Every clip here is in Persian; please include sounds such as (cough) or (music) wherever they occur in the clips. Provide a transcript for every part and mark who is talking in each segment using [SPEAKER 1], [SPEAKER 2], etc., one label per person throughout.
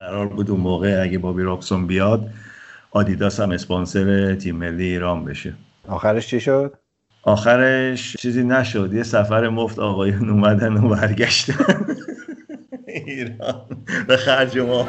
[SPEAKER 1] قرار بود اون موقع اگه بابی راکسون بیاد آدیداس هم اسپانسر تیم ملی ایران بشه.
[SPEAKER 2] آخرش چی شد؟
[SPEAKER 1] آخرش چیزی نشد. یه سفر مفت آقایون اومدن و برگشتن. (laughs) ایران. به خرج ما.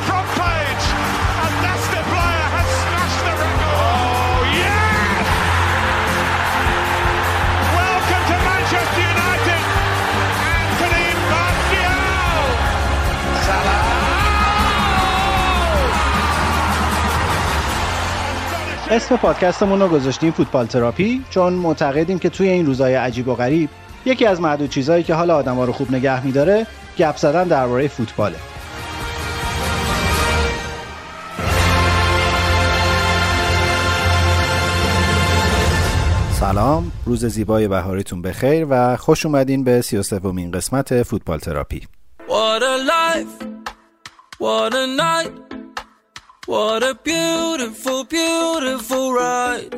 [SPEAKER 2] اسم پادکستمون رو گذاشتیم فوتبال تراپی چون معتقدیم که توی این روزهای عجیب و غریب یکی از معدود چیزهایی که حال آدما رو خوب نگه میداره گپ زدن درباره فوتباله. سلام روز زیبای بهاریتون بخیر و خوش اومدین به سی و قسمت فوتبال تراپی. What a life, what a night. What a beautiful, beautiful ride.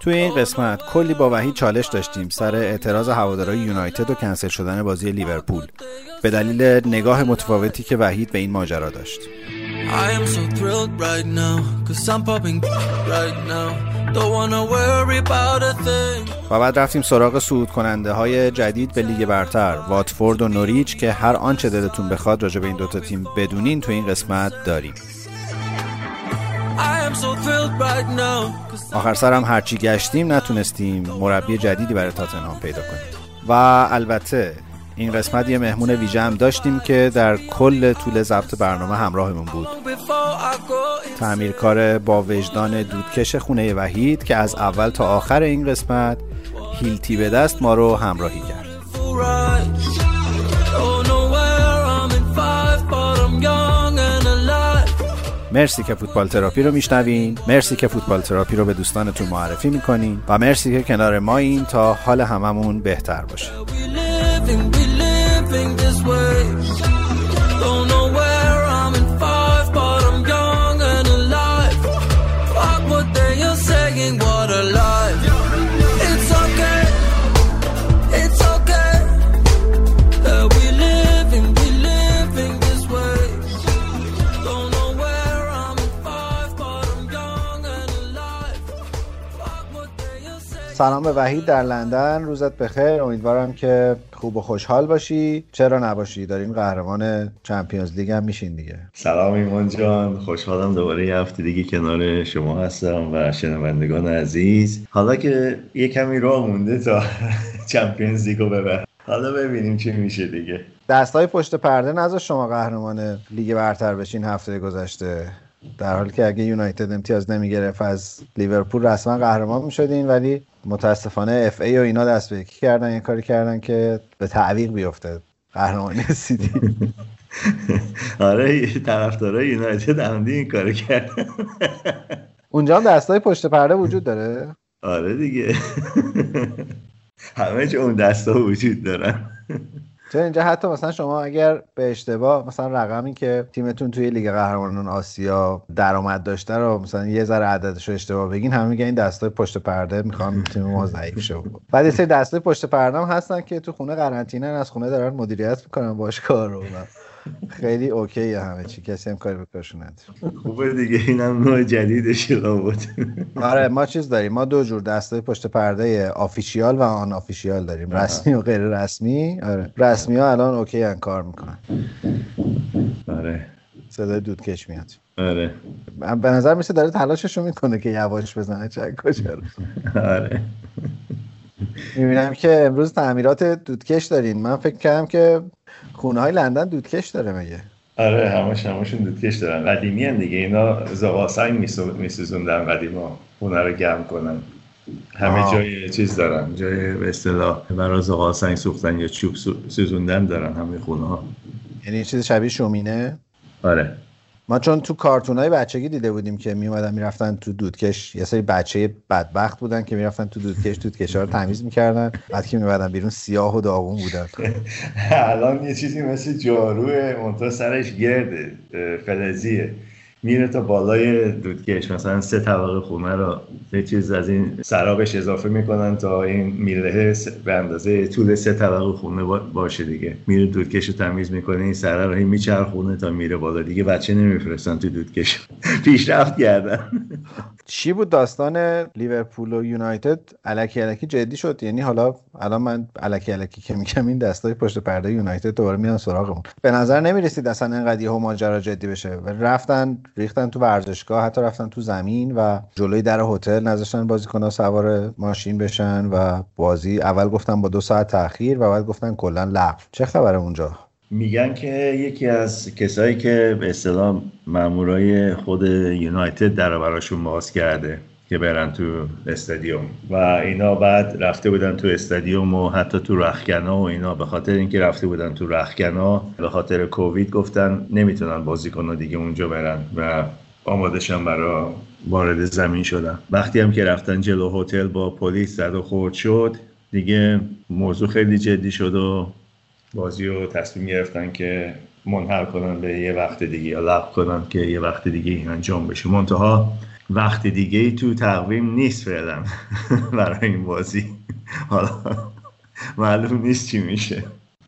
[SPEAKER 2] توی این قسمت کلی با وحید چالش داشتیم سر اعتراض هوادارهای یونایتد و کنسل شدن بازی لیورپول به دلیل نگاه متفاوتی که وحید به این ماجرا داشت. و بعد رفتیم سراغ صعود کننده های جدید به لیگ برتر واتفورد و نوریچ که هر آنچه دلتون بخواد راجع به این دوتا تیم بدونین تو این قسمت داریم. آخر سرم هرچی گشتیم نتونستیم مربی جدیدی برای تاتنهام پیدا کنیم. و البته این قسمت یه مهمون ویژه هم داشتیم که در کل طول ضبط برنامه همراهمون بود. تعمیرکار با وجدان دودکش خونه وحید که از اول تا آخر این قسمت هیلتی به دست ما رو همراهی کرد. مرسی که فوتبال تراپی رو میشنوین. مرسی که فوتبال تراپی رو به دوستانتون معرفی می‌کنین. و مرسی که کنار ما این تا حال هممون بهتر باشه. سلام به وحید در لندن. روزت بخیر. امیدوارم که خوب و خوشحال باشی. چرا نباشی؟ دارین قهرمان چمپیونز لیگ هم میشین دیگه.
[SPEAKER 1] سلام ایمان جان. خوشحالم دوباره یه هفته دیگه کنار شما هستم و شنوندگان عزیز. حالا که یه کمی راه مونده تا (laughs) چمپیونز لیگو ببر حالا ببینیم چی میشه دیگه.
[SPEAKER 2] دستای پشت پرده نذار شما قهرمان لیگ برتر بشین هفته گذشته. در حالی که اگه یونایتد امتیاز نمی‌گرفت از لیورپول رسما قهرمان می‌شدین. ولی متاسفانه اف ای و اینا دست به یکی کردن یه کاری کردن که به تعویق بیفته. قهرمانی سیتی (laughs)
[SPEAKER 1] آره طرفدارای یونایتد عمدی این کارو کردن. (laughs)
[SPEAKER 2] اونجا هم دستای پشت پرده وجود داره.
[SPEAKER 1] آره دیگه. (laughs) همه اون دستا وجود دارن.
[SPEAKER 2] چون اینجا حتی مثلا شما اگر به اشتباه مثلا رقمی که تیمتون توی لیگ قهرمانان آسیا درآمد داشته رو مثلا یه ذره عددش رو اشتباه بگین همه میگن این دستای پشت پرده می‌خوان تیم ما ضعیف شه. بعد یه سری دستای پشت پرده هم هستن که تو خونه قرنطینه از خونه دارن مدیریت می‌کنن باشگاه رو خیلی اوکی همه چی. کسی هم کاری به نداره.
[SPEAKER 1] خوبه دیگه. اینم نوع جدیدش بود.
[SPEAKER 2] آره ما چیز داریم؟ ما دو جور دسته پشت پرده آفیشیال و آن آفیشیال داریم. رسمی و غیر رسمی. آره. رسمی ها الان اوکی هم کار می‌کنن.
[SPEAKER 1] آره.
[SPEAKER 2] صدای دودکش میاد.
[SPEAKER 1] آره.
[SPEAKER 2] به نظر میسه داره تلاششو می‌کنه که یواش بزنه چک کجا
[SPEAKER 1] آره.
[SPEAKER 2] می‌بینم که امروز تعمیرات دودکش دارین. من فکر کردم که خونه های لندن دودکش داره مگه.
[SPEAKER 1] آره همش همشون دودکش دارن. قدیمی هم دیگه. اینا زغاسنگ میسوزوندن قدیما خونه رو گرم کنن. همه جای چیز دارن. جای به اصطلاح برای زغاسنگ سوختن یا چوب سوزوندن دارن همه خونه ها.
[SPEAKER 2] یعنی چیز شبیه شومینه؟
[SPEAKER 1] آره.
[SPEAKER 2] ما چون تو کارتون های بچگی دیده بودیم که می اومدن می‌رفتن تو دودکش یه سری بچه بدبخت بودن که می‌رفتن تو دودکش دودکش ها رو تمیز می‌کردن. بعد که میومدن بیرون سیاه و داغون بودن. (laughs)
[SPEAKER 1] الان یه چیزی مثل جاروه منتها سرش گرده فلزیه. میره تا بالای دودکش. مثلا سه طبقه خونه رو یه چیز از این سرابش اضافه می‌کنن تا این میله به اندازه طول سه طبقه خونه باشه دیگه. میره دودکش رو تمیز می‌کنه این سرا رو میچرخونه تا میره بالا دیگه. بچه نمیفرستن تو دودکش. (laughs) پیشرفت کردن.
[SPEAKER 2] چی بود داستان لیورپول و یونایتد؟ الکی الکی جدی شد. یعنی حالا الان من الکی الکی که میگم این دستای پشت پرده یونایتد دوباره میان سراغمون. به نظر نمی‌رسید اصلا اینقدر یهو ماجرا جدی بشه. و رفتن ریختن تو ورزشگاه حتی رفتن تو زمین و جلوی در هتل نذاشتن بازیکن‌ها سوار ماشین بشن و بازی اول گفتن با دو ساعت تاخیر و بعد گفتن کلا لغو. چه خبره اونجا؟
[SPEAKER 1] میگن که یکی از کسایی که به اصطلاح مامورای خود یونایتد در براشون باز کرده. که برن تو استادیوم. و اینا بعد رفته بودن تو استادیوم و حتی تو رخکنا و اینا. به خاطر اینکه رفته بودن تو رخکنا به خاطر کووید گفتن نمی‌تونن بازیکن دیگه اونجا برن و آمادشن برای وارد زمین شدن. وقتی هم که رفتن جلو هتل با پلیس زد و خورد شد دیگه موضوع خیلی جدی شد و بازی رو تصمیم گرفتن که منحل کنن به یه وقت دیگه یا لغو کنن که یه وقت دیگه انجام بشه. منتها وقت دیگه ای تو تقویم نیست فعلا (laughs) برای این بازی. حالا معلوم نیست چی میشه.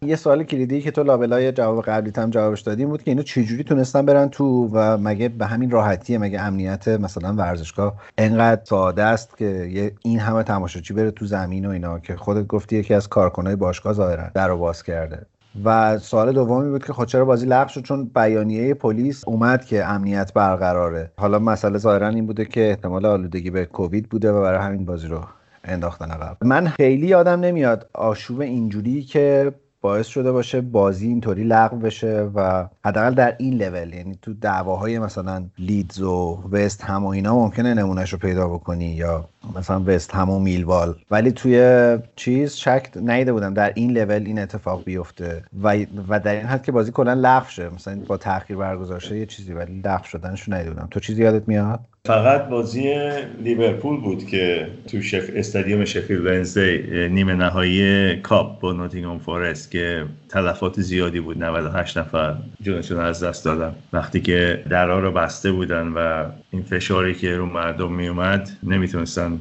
[SPEAKER 2] یه سوال کلیدی که تو لابلای جواب قبلیت هم جوابش دادیم بود که اینو چجوری تونستن برن تو و مگه به همین راحتیه مگه امنیت مثلا ورزشگاه انقدر ساده است که این همه تماشاچی بره تو زمین و اینا که خودت گفتی یکی از کارکنای باشگاه ظاهرا در باز کرده. و سوال دومی بود که خب چرا بازی لغو شد؟ چون بیانیه پلیس اومد که امنیت برقراره. حالا مسئله ظاهرا این بوده که احتمال آلودگی به کووید بوده و برای همین بازی رو انداختن عقب. من خیلی یادم نمیاد آشوب اینجوری که باعث شده باشه بازی اینطوری لغو بشه و حداقل در این لول یعنی تو دعواهای مثلا لیدز و وست هم و اینا ممکنه نمونهش رو پیدا بکنی یا مثلا وست هم و میلوال. ولی توی چیز شک نیده بودم در این لول این اتفاق بیفته و, و در این حد که بازی کلا لغو شه. مثلا با تاخیر برگزار یه چیزی ولی لغو شدنش نیده بودم. تو چیزی یادت میاد؟
[SPEAKER 1] فقط بازی لیورپول بود که تو شف استادیوم شفیل ونزدی نیمه نهایی کاپ با نوتینگهام فارست که تلفات زیادی بود 98 نفر جونشون از دست دادن. وقتی که درها رو بسته بودن و این فشاری که رو مردم می اومد نمی‌تونستن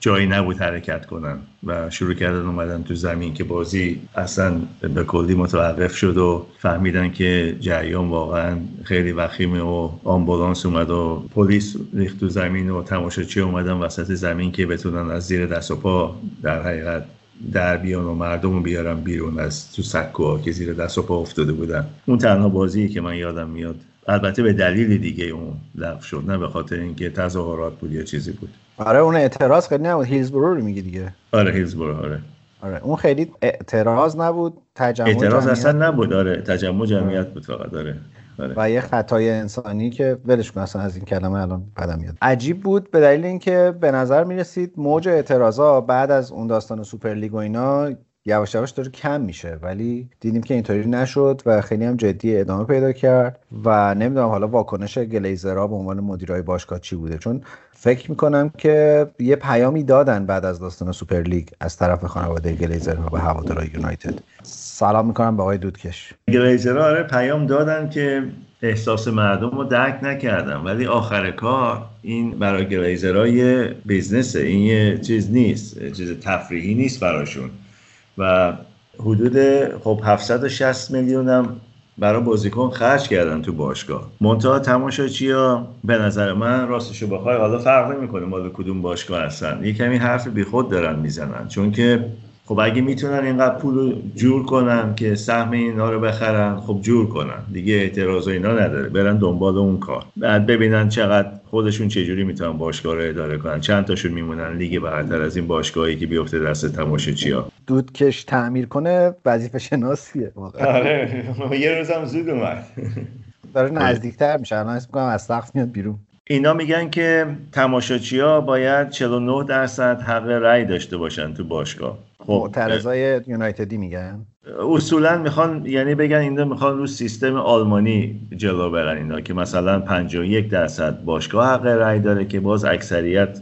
[SPEAKER 1] جایی نبود حرکت کنن و شروع کردن اومدن تو زمین که بازی اصلا به کلی متوقف شد و فهمیدن که جریان واقعا خیلی وخیمه و آمبولانس اومد و پلیس ریخت تو زمین و تماشاچی اومدن وسط زمین که بتونن از زیر دست و پا در حقیقت در بیان و مردم رو بیارن بیرون از تو سکوها که زیر دست و پا افتاده بودن. اون تنها بازی که من یادم میاد. البته به دلیل دیگه اون لغو شد نه به خاطر اینکه تظاهرات بود یا چیزی بود.
[SPEAKER 2] آره اون اعتراض خیلی نبود. هیلزبرو رو میگی دیگه.
[SPEAKER 1] آره هیلزبرو آره.
[SPEAKER 2] آره اون خیلی اعتراض نبود. تجمع
[SPEAKER 1] اعتراض اصلا نبود آره. تجمع جمعیت بود فقط آره.
[SPEAKER 2] آره. و یه خطای انسانی که ولش کن اصلا از این کلمه الان بدم میاد. عجیب بود به دلیل اینکه به نظر می‌رسید موج اعتراضا بعد از اون داستان سوپرلیگ و اینا یواش یواش داره کم میشه. ولی دیدیم که اینطوری نشد و خیلی هم جدی ادامه پیدا کرد و نمی‌دونم حالا واکنش گلیزرها به عنوان مدیرای باشگاه چی بوده. چون فکر می‌کنم که یه پیامی دادن بعد از داستان سوپر لیگ از طرف خانواده گلیزرها به هوادارهای یونایتد. سلام می‌کنم به آقای دودکش.
[SPEAKER 1] گلیزرها آره پیام دادن که احساس مردم رو درک نکردم. ولی آخر کار این برای گلیزرها یه بیزنسه. این یه چیز نیست. چیز تفریحی نیست براشون. و حدود خب 760 میلیون هم برای بازیکن خرج کردن تو باشگاه. منتها تماشاچی ها به نظر من راستشو بخوای حالا فرق نمی‌کنه مال کدوم باشگاه هستن. یه کمی حرف بیخود دارن می‌زنن. چون که خب اگه می‌تونن اینقدر پول جور کنن که سهم اینا رو بخرن خب جور کنن. دیگه اعتراض اینا نداره. برن دنبال اون کار. بعد ببینن چقدر خودشون چجوری می‌تونن باشگاه رو اداره کنن. چند تاشون میمونن؟ لیگ برتر از این باشگاهی که بیفته دست ها
[SPEAKER 2] دودکش تعمیر کنه وظیفه شناسیه.
[SPEAKER 1] آره. (laughs) یه روزم زود اومد. (laughs)
[SPEAKER 2] داره نزدیکتر میشه. الان اسم از سقف میاد بیرون.
[SPEAKER 1] اینا میگن که تماشاچی ها باید 49 درصد حق رأی داشته باشن تو باشگاه.
[SPEAKER 2] معترضای یونایتدی میگن؟
[SPEAKER 1] اصولا می‌خوان یعنی بگن اینا می‌خوان رو سیستم آلمانی جلو برن اینا که مثلا 51 درصد باشگاه حق رأی داره که باز اکثریت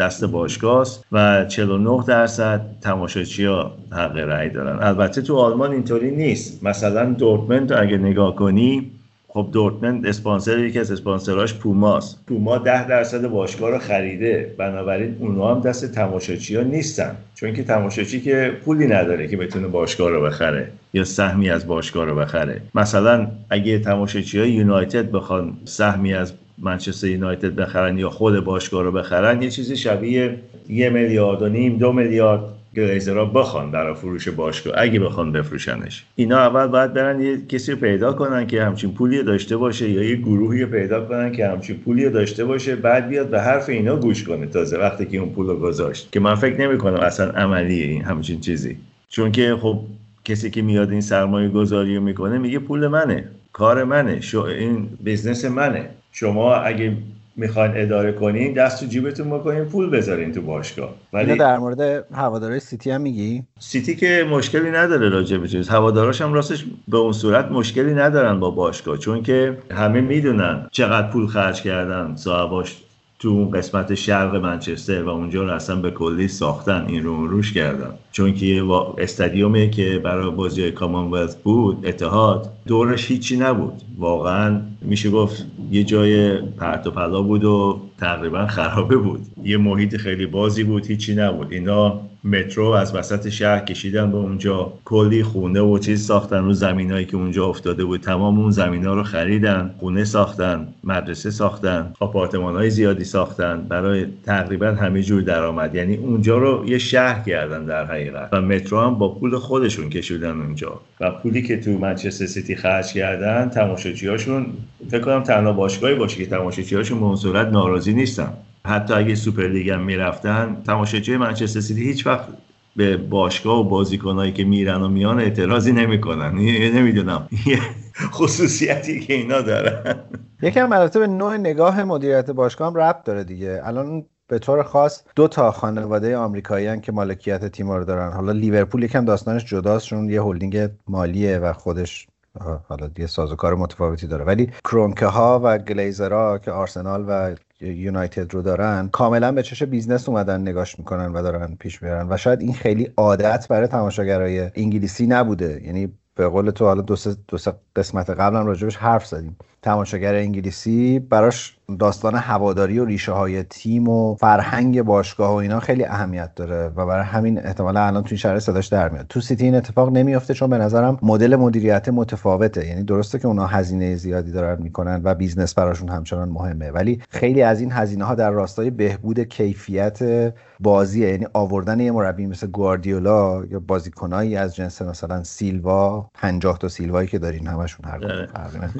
[SPEAKER 1] دست باشگاه است و 49 درصد تماشاچی ها حق رأی دارن. البته تو آلمان اینطوری نیست. مثلا دورتموند اگه نگاه کنی خب دورتموند اسپانسر یکی از اسپانسراش پوماست پوما ده درصد باشگاه رو خریده. بنابراین اونها هم دست تماشاچی ها نیستن. چون که تماشاچی که پولی نداره که بتونه باشگاه رو بخره یا سهمی از باشگاه رو بخره. مثلا اگه تماشاچی های یونایتد بخوان سهمی از منچستر یونایتد بخرن یا خود باشگاه رو بخرن یه چیزی شبیه یه میلیارد و نیم دو میلیارد گلیزرها بخوان در فروش باشگاه. اگه بخوان بفروشنش. اینا اول باید برن یه کسی رو پیدا کنن که همچین پولی داشته باشه یا یه گروهی پیدا کنن که همچین پولی داشته باشه بعد بیاد به حرف اینا گوش کنه تازه وقتی که اون پول رو گذاشت. که من فکر نمی کنم اصلا عملیه این همچین چیزی. چون که خب کسی که میاد این سرمایه گذاری رو می‌کنه میگه پول منه کار منه شو این business منه. شما اگه می‌خواین اداره کنین دست تو جیبتون بکنین پول بذارین تو باشگاه.
[SPEAKER 2] ولی در مورد هوادارهای سیتی هم میگی؟
[SPEAKER 1] سیتی که مشکلی نداره راجع به چیز. هواداراش هم راستش به اون صورت مشکلی ندارن با باشگاه چون که همه می‌دونن چقدر پول خرج کردن صاحباش تو اون قسمت شرق منچستر و اونجا رو اصلا به کلی ساختن این رو روش کردن. چون که استادیومی که برای بازی کامانولت بود اتحاد دورش هیچی نبود. واقعا میشه گفت یه جای پرت و پلا بود و تقریبا خرابه بود. یه محیط خیلی بازی بود هیچی نبود. اینا مترو از وسط شهر کشیدن به اونجا کلی خونه و چیز ساختن رو زمینایی که اونجا افتاده بود. تمام اون زمین ها رو خریدن خونه ساختن مدرسه ساختن آپارتمان های زیادی ساختن برای تقریبا همه جور درآمد. یعنی اونجا رو یه شهر کردن در حقیقت. و مترو هم با پول خودشون کشیدن اونجا. و پولی که تو منچستر سیتی خرج کردن تماشاچیاشون فکر کنم تنها باشگاهی باشه که تماشاچیاشون به اون صورت ناراضی نیستن. حتی اگه سوپرلیگ هم می‌رفتن تماشاچی منچستر سیتی هیچ وقت به باشگاه و بازیکنایی که میرن و میان اعتراضی نمی‌کنن. (laughs) نمی‌دونم خصوصیتی که اینا دارن.
[SPEAKER 2] یکم البته به نوع نگاه مدیریت باشگاه هم ربط داره دیگه. الان به طور خاص دو تا خانواده آمریکایی که مالکیت تیم رو دارن. حالا لیورپول یکم داستانش جداست چون یه هلدینگ مالیه و خودش حالا یه سازوکار متفاوتی داره. ولی کرونکه ها و گلیزرها که آرسنال و یونایتد رو دارن کاملا به چش business اومدن نگاش می‌کنن و دارن پیش میرن و شاید این خیلی عادت برای تماشاگرای انگلیسی نبوده. یعنی به قول تو حالا دو سه, دو سه قسمت قبلم راجبش حرف زدیم. تماشاگر انگلیسی براش داستان هواداری و ریشه های تیم و فرهنگ باشگاه و اینا خیلی اهمیت داره و برای همین احتمالا الان تو این شهر صداش در میاد. تو سیتی این اتفاق نمیافته چون به نظرم مدل مدیریت متفاوته. یعنی درسته که اونا هزینه زیادی دارن می‌کنن و business براشون همچنان مهمه ولی خیلی از این هزینه ها در راستای بهبود کیفیت بازیه. یعنی آوردن یه مربی مثل گواردیولا یا بازیکنایی از جنس مثلا سیلوا 50 تا سیلوایی که دارین همشون هر آره.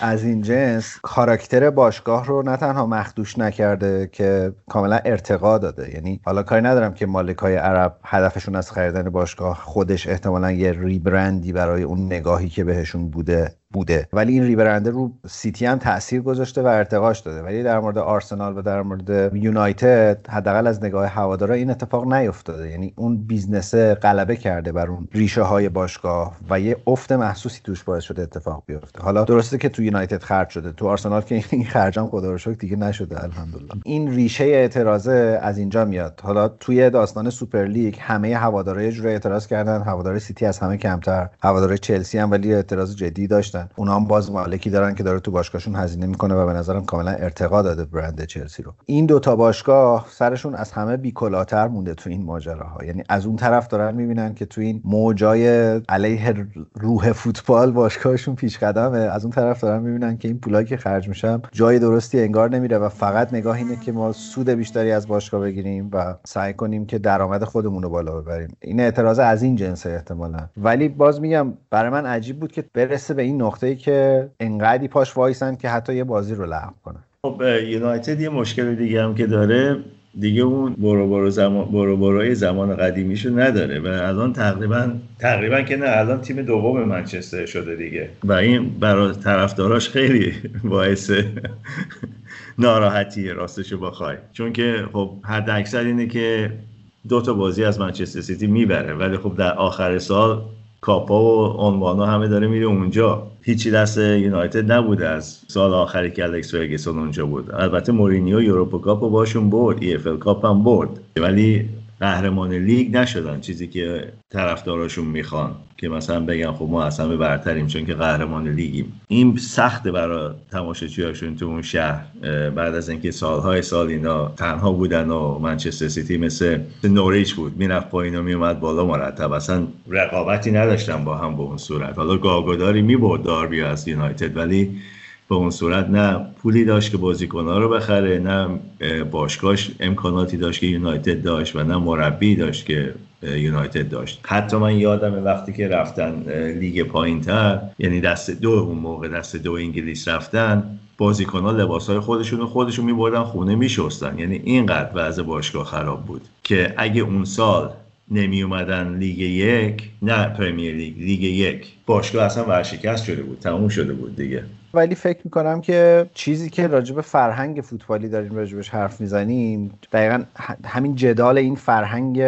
[SPEAKER 2] از این جنس کاراکتر باشگاه رو نه تنها مخدوش نکرده که کاملا ارتقا داده یعنی حالا کاری ندارم که مالک های عرب هدفشون از خریدن باشگاه خودش احتمالا یه rebrand ی برای اون نگاهی که بهشون بوده بوده. ولی این rebrand ه رو سیتی هم تاثیر گذاشته و ارتقاش داده. ولی در مورد آرسنال و در مورد یونایتد حداقل از نگاه هوادارا این اتفاق نیفتاده. یعنی اون business غلبه کرده بر اون ریشه های باشگاه و یه افت محسوسی توش باعث شده اتفاق بیفته. حالا درسته که تو یونایتد خرج شده. تو آرسنال که این خرجم خدا رو شکر دیگه نشده الحمدلله. این ریشه اعتراضه از اینجا میاد. حالا توی داستان سوپر لیگ همه هوادارا یه جوری اعتراض کردن. هوادار سیتی از همه کمتر. هوادار چلسی هم ولی اعتراض جدی داشت داشتن اونا هم باز مالکی دارن که داره تو باشگاهشون هزینه می‌کنه و به نظرم کاملا ارتقا داده برند چلسی رو. این دوتا باشگاه سرشون از همه بیکلاتر مونده تو این ماجراها. یعنی از اون طرف دارن می‌بینن که تو این موجای علیه روح فوتبال باشگاهشون پیش قدمه. از اون طرف دارن می‌بینن که این پولایی که خرج میشن جای درستی انگار نمیره و فقط نگاه اینه که ما سود بیشتری از باشگاه بگیریم و سعی کنیم که درآمد خودمون رو بالا ببریم. این اعتراض از این جنسه احتمالا. ولی باز میگم برای من عجیب بود که برسه به این نقطه‌ای که انقدی پاش وایسن که حتی یه بازی رو لغو کنن.
[SPEAKER 1] خب یونایتد یه مشکل دیگه هم که داره. دیگه اون برو برو زمان برو بروی زمان قدیمیشو نداره و الان تقریبا تقریبا که نه الان تیم دوم منچستر شده دیگه. و این برای طرفداراش خیلی (laughs) باعث ناراحتیه راستشو بخوای. چون که خب حد اکثر اینه که دو تا بازی از منچستر سیتی می‌بره. ولی خب در آخر سال کاپا و عنوانا همه داره میره اونجا. هیچی دست یونایتد نبوده از سال آخری که الکس فرگسون اونجا بود. البته مورینیو یوروپا کاپ رو باشون برد FA Cup هم برد. ولی قهرمان لیگ نشدن. چیزی که طرفداراشون می‌خوان که مثلا بگن خب ما اصلا برتریم چون که قهرمان لیگیم. این سخته برای تماشاچیاشون تو اون شهر. بعد از اینکه سالهای سال اینا تنها بودن و منچستر سیتی مثل نوریچ بود. می‌رفت پایین و میومد بالا مرتب. اصلا رقابتی نداشتن با هم به اون صورت. حالا گاگوداری می‌برد داربی از یونایتد ولی به اون صورت نه پولی داشت که بازیکنها رو بخره نه باشگاهش امکاناتی داشت که یونایتد داشت و نه مربی داشت که یونایتد داشت. حتی من یادم وقتی که رفتن لیگ پایین تر یعنی دست دو اون موقع دست دو انگلیس رفتن بازیکن ها لباس های خودشون رو خودشون میبردن خونه میشستن. یعنی اینقدر وضع باشگاه خراب بود که اگه اون سال نمی اومدن لیگ یک نه پرمیر لیگ لیگ یک. باشگاه اصلا ورشکست شده بود تموم شده بود دیگه.
[SPEAKER 2] ولی فکر می‌کنم که چیزی که راجب فرهنگ فوتبالی داریم راجبش حرف می‌زنیم دقیقا همین جدال این فرهنگ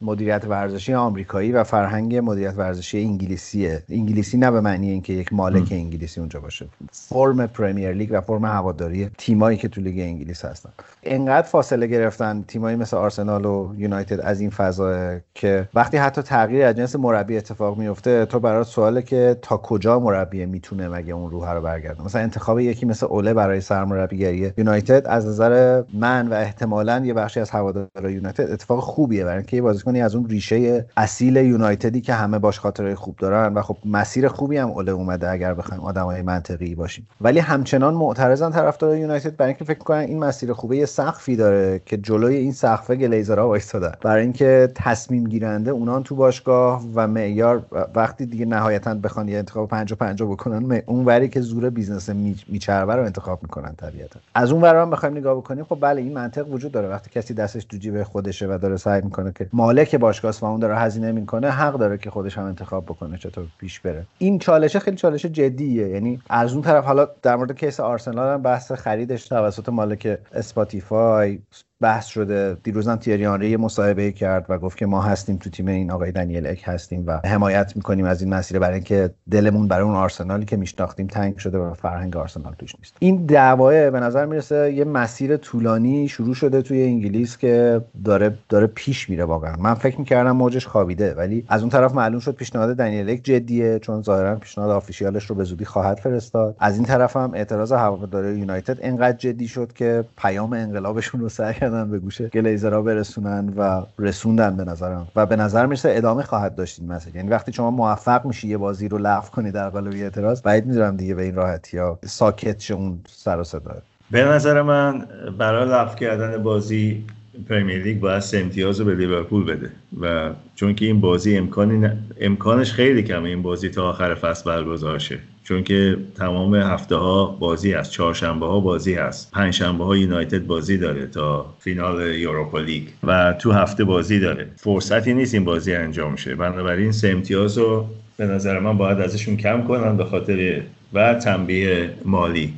[SPEAKER 2] مدیریت ورزشی آمریکایی و فرهنگ مدیریت ورزشی انگلیسیه. انگلیسی نه به معنی اینکه یک مالک انگلیسی اونجا باشه. فرم پرمیر لیگ و فرم هواداری تیمایی که تو لیگ انگلیس هستن. انقدر فاصله گرفتن تیمایی مثل آرسنال و یونایتد از این فضا که وقتی حتی تغییر از جنس مربی اتفاق میفته تو برات سواله که تا کجا مربی می‌تونه مگه اون روح رو برگردونه؟ مثلا انتخاب یکی مثل اوله برای سرمربیگری یونایتد از نظر من و احتمالا یه بخشی از هواداران یونایتد اتفاق خوبیه برای اینکه بازیکنی از اون ریشه اصیل یونایتدی که همه باش خاطره خوب دارن و خب مسیر خوبی هم اوله اومده اگر بخوایم آدمای منطقی باشیم. ولی همچنان معترضن طرفدار یونایتد برای اینکه فکر کنن این مسیر خوبه یه سقفی داره که جلوی این سقف گلیزرها وایستادن. برای اینکه تصمیم گیرنده اونان تو باشگاه و معیار وقتی دیگه نهایتا بخوان یه انتخاب 50 50 بکنن اون وری که زور business میچربه رو انتخاب می‌کنن طبیعتا. از اون ور هم بخوایم نگاه بکنیم خب بله این منطق وجود داره. وقتی کسی دستش تو جیب خودشه و داره سعی می‌کنه که مالک باشگاه و اون داره هزینه می‌کنه حق داره که خودش هم انتخاب بکنه چطور پیش بره. این چالشه خیلی چالش جدیه. یعنی از اون طرف حالا در مورد case آرسنال هم بحث خریدش توسط مالک اسپاتیفای بحث شده. دیروزم تیری آنری مصاحبه کرد و گفت که ما هستیم تو تیم این آقای دنیل اک هستیم و حمایت می‌کنیم از این مسیر برای اینکه دلمون برای اون آرسنالی که میشناختیم تنگ شده و فرهنگ آرسنال توش نیست. این دعواه به نظر می‌رسه یه مسیر طولانی شروع شده توی انگلیس که داره داره پیش میره واقعا. من فکر می‌کردم موجش خوابیده ولی از اون طرف معلوم شد پیشنهاد دنیل اک جدیه چون ظاهرا پیشنهاد آفیشیالش رو به زودی خواهد فرستاد. از این طرف هم اعتراض هواداری یونایتد انقدر جدی شد که پیام انقلابشون رو سر کردن به گوش گلیزرها برسونن و رسوندن به نظرم. و به نظر می‌رسه ادامه خواهد داشت این مسئله یعنی وقتی شما موفق میشی یه بازی رو لغو کنی در قالب اعتراض بعید می‌دونم دیگه به این راحتی ها ساکت شه اون سر و صدا.
[SPEAKER 1] به نظر من برای لغو کردن بازی پرمیر لیگ باید امتیاز رو به لیورپول بده. و چون که این بازی امکانی امکانش خیلی کمه این بازی تا آخر فصل برگزار شه. چون که تمام هفته ها بازی هست چهارشنبه ها بازی هست. پنجشنبه ها یونایتد بازی داره تا فینال یوروپا لیگ. و تو هفته بازی داره. فرصتی نیست این بازی انجام شه. بنابراین سه امتیاز رو به نظر من باید ازشون کم کنن به خاطر و تنبیه مالی.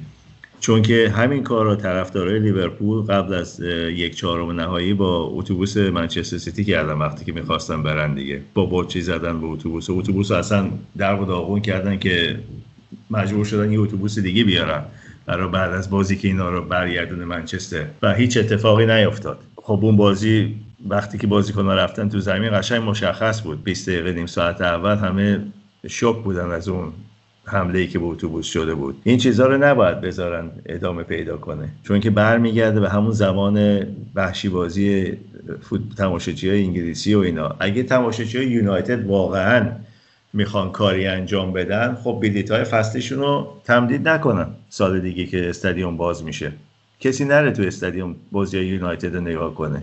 [SPEAKER 1] چون که همین کار را طرفدارای لیورپول قبل از یک چهارم نهایی با اتوبوس منچستر سیتی کردن وقتی که می‌خواستن برن دیگه. با بوچی زدن به اتوبوس؟ اتوبوس اصلا در و داغون کردن که مجبور شدن یه اتوبوس دیگه بیارن برای بعد از بازی که اینا رو برگردونه منچستر. و هیچ اتفاقی نیفتاد خب اون بازی وقتی که بازیکن‌ها رفتن تو زمین قشنگ مشخص بود. 20 دقیقه نیم ساعت اول همه شوک بودن از اون حمله ای که به اتوبوس شده بود. این چیزها رو نباید بذارن ادامه پیدا کنه. چون که برمیگرده به همون زمان وحشی بازی تماشاچی های انگلیسی و اینا. اگه تماشاچی های یونایتد واقعا می‌خوان کاری انجام بدن خب بلیت های فصلشون رو تمدید نکنن سال دیگه که استادیوم باز میشه. کسی نره تو استادیوم بازی یونایتد رو نگاه کنه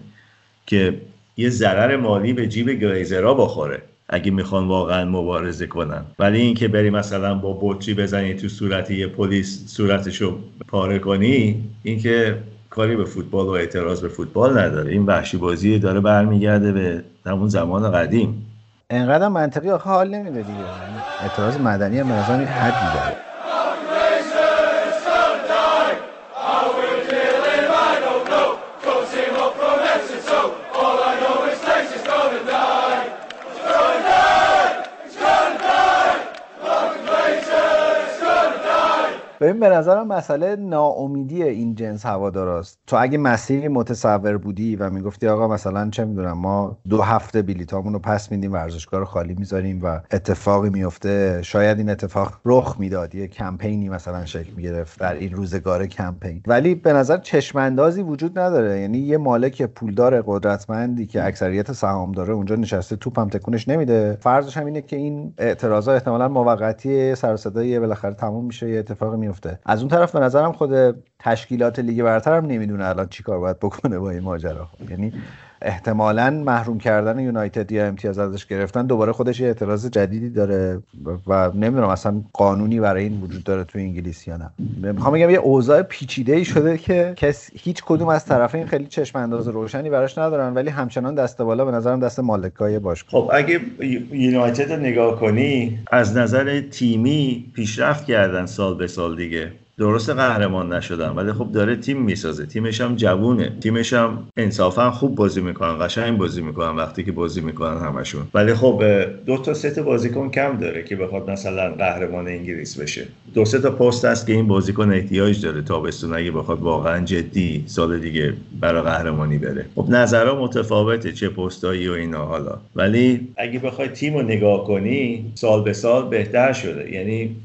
[SPEAKER 1] که یه ضرر مالی به جیب گلیزرها بخوره اگه می‌خوان واقعا مبارزه کنن. ولی اینکه بری مثلا با بطری بزنی تو صورت یه پلیس صورتشو پاره کنی اینکه کاری به فوتبال و اعتراض به فوتبال نداره. این وحشی بازی داره برمیگرده به همون زمان قدیم.
[SPEAKER 2] انقدر منطقی آخه حال نمیده دیگه. اعتراض مدنی هم به حدی داره. ببین به نظرم مسئله ناامیدی این جنس هواداراست تو اگه مسیری متصور بودی و می‌گفتی آقا مثلا چه می‌دونم ما دو هفته بلیتامون رو پس میدیم ورزشگاه رو خالی می‌ذاریم و اتفاقی میفته شاید این اتفاق رخ می‌داد یه کمپینی مثلا شکل می‌گرفت در این روزگار کمپین. ولی به نظر چشماندازی وجود نداره. یعنی یه مالک پولدار قدرتمندی که اکثریت سهام داره اونجا نشسته توپم تکونش نمیده. فرضش هم اینه که این اعتراضا احتمالا موقتی سر صدای بالاخره تموم میشه یه اتفاقی از اون طرف به نظرم خود تشکیلات لیگ برتر هم نمی‌دونه الان چیکار باید بکنه با این ماجرا. یعنی احتمالا محروم کردن یونایتد یا امتیاز ازش گرفتن دوباره خودش یه اعتراض جدیدی داره و نمی‌دونم اصلا قانونی برای این وجود داره تو انگلیس یا نه. می‌خوام بگم یه اوضاع پیچیده ای شده که کس هیچ کدوم از طرفین خیلی چشم انداز روشنی براش ندارن ولی همچنان دست بالا به نظرم دست مالکای باشگاه.
[SPEAKER 1] خب اگه یونایتد نگاه کنی از نظر تیمی پیشرفت کردن سال به سال دیگه. درست قهرمان نشدن ولی خب داره تیم می‌سازه. تیمش هم جوونه. تیمش هم انصافا خوب بازی می‌کنن قشنگ بازی می‌کنن وقتی که بازی می‌کنن همشون. ولی خب دو تا سه تا بازیکن کم داره که بخواد مثلا قهرمان انگلیس بشه. دو سه تا پست هست که این بازیکن احتیاج داره تابستون اگه بخواد واقعا جدی سال دیگه برای قهرمانی بره. خب نظرها متفاوته چه پستایی و اینا حالا. ولی اگه بخوای تیم رو نگاه کنی سال به سال بهتر شده. یعنی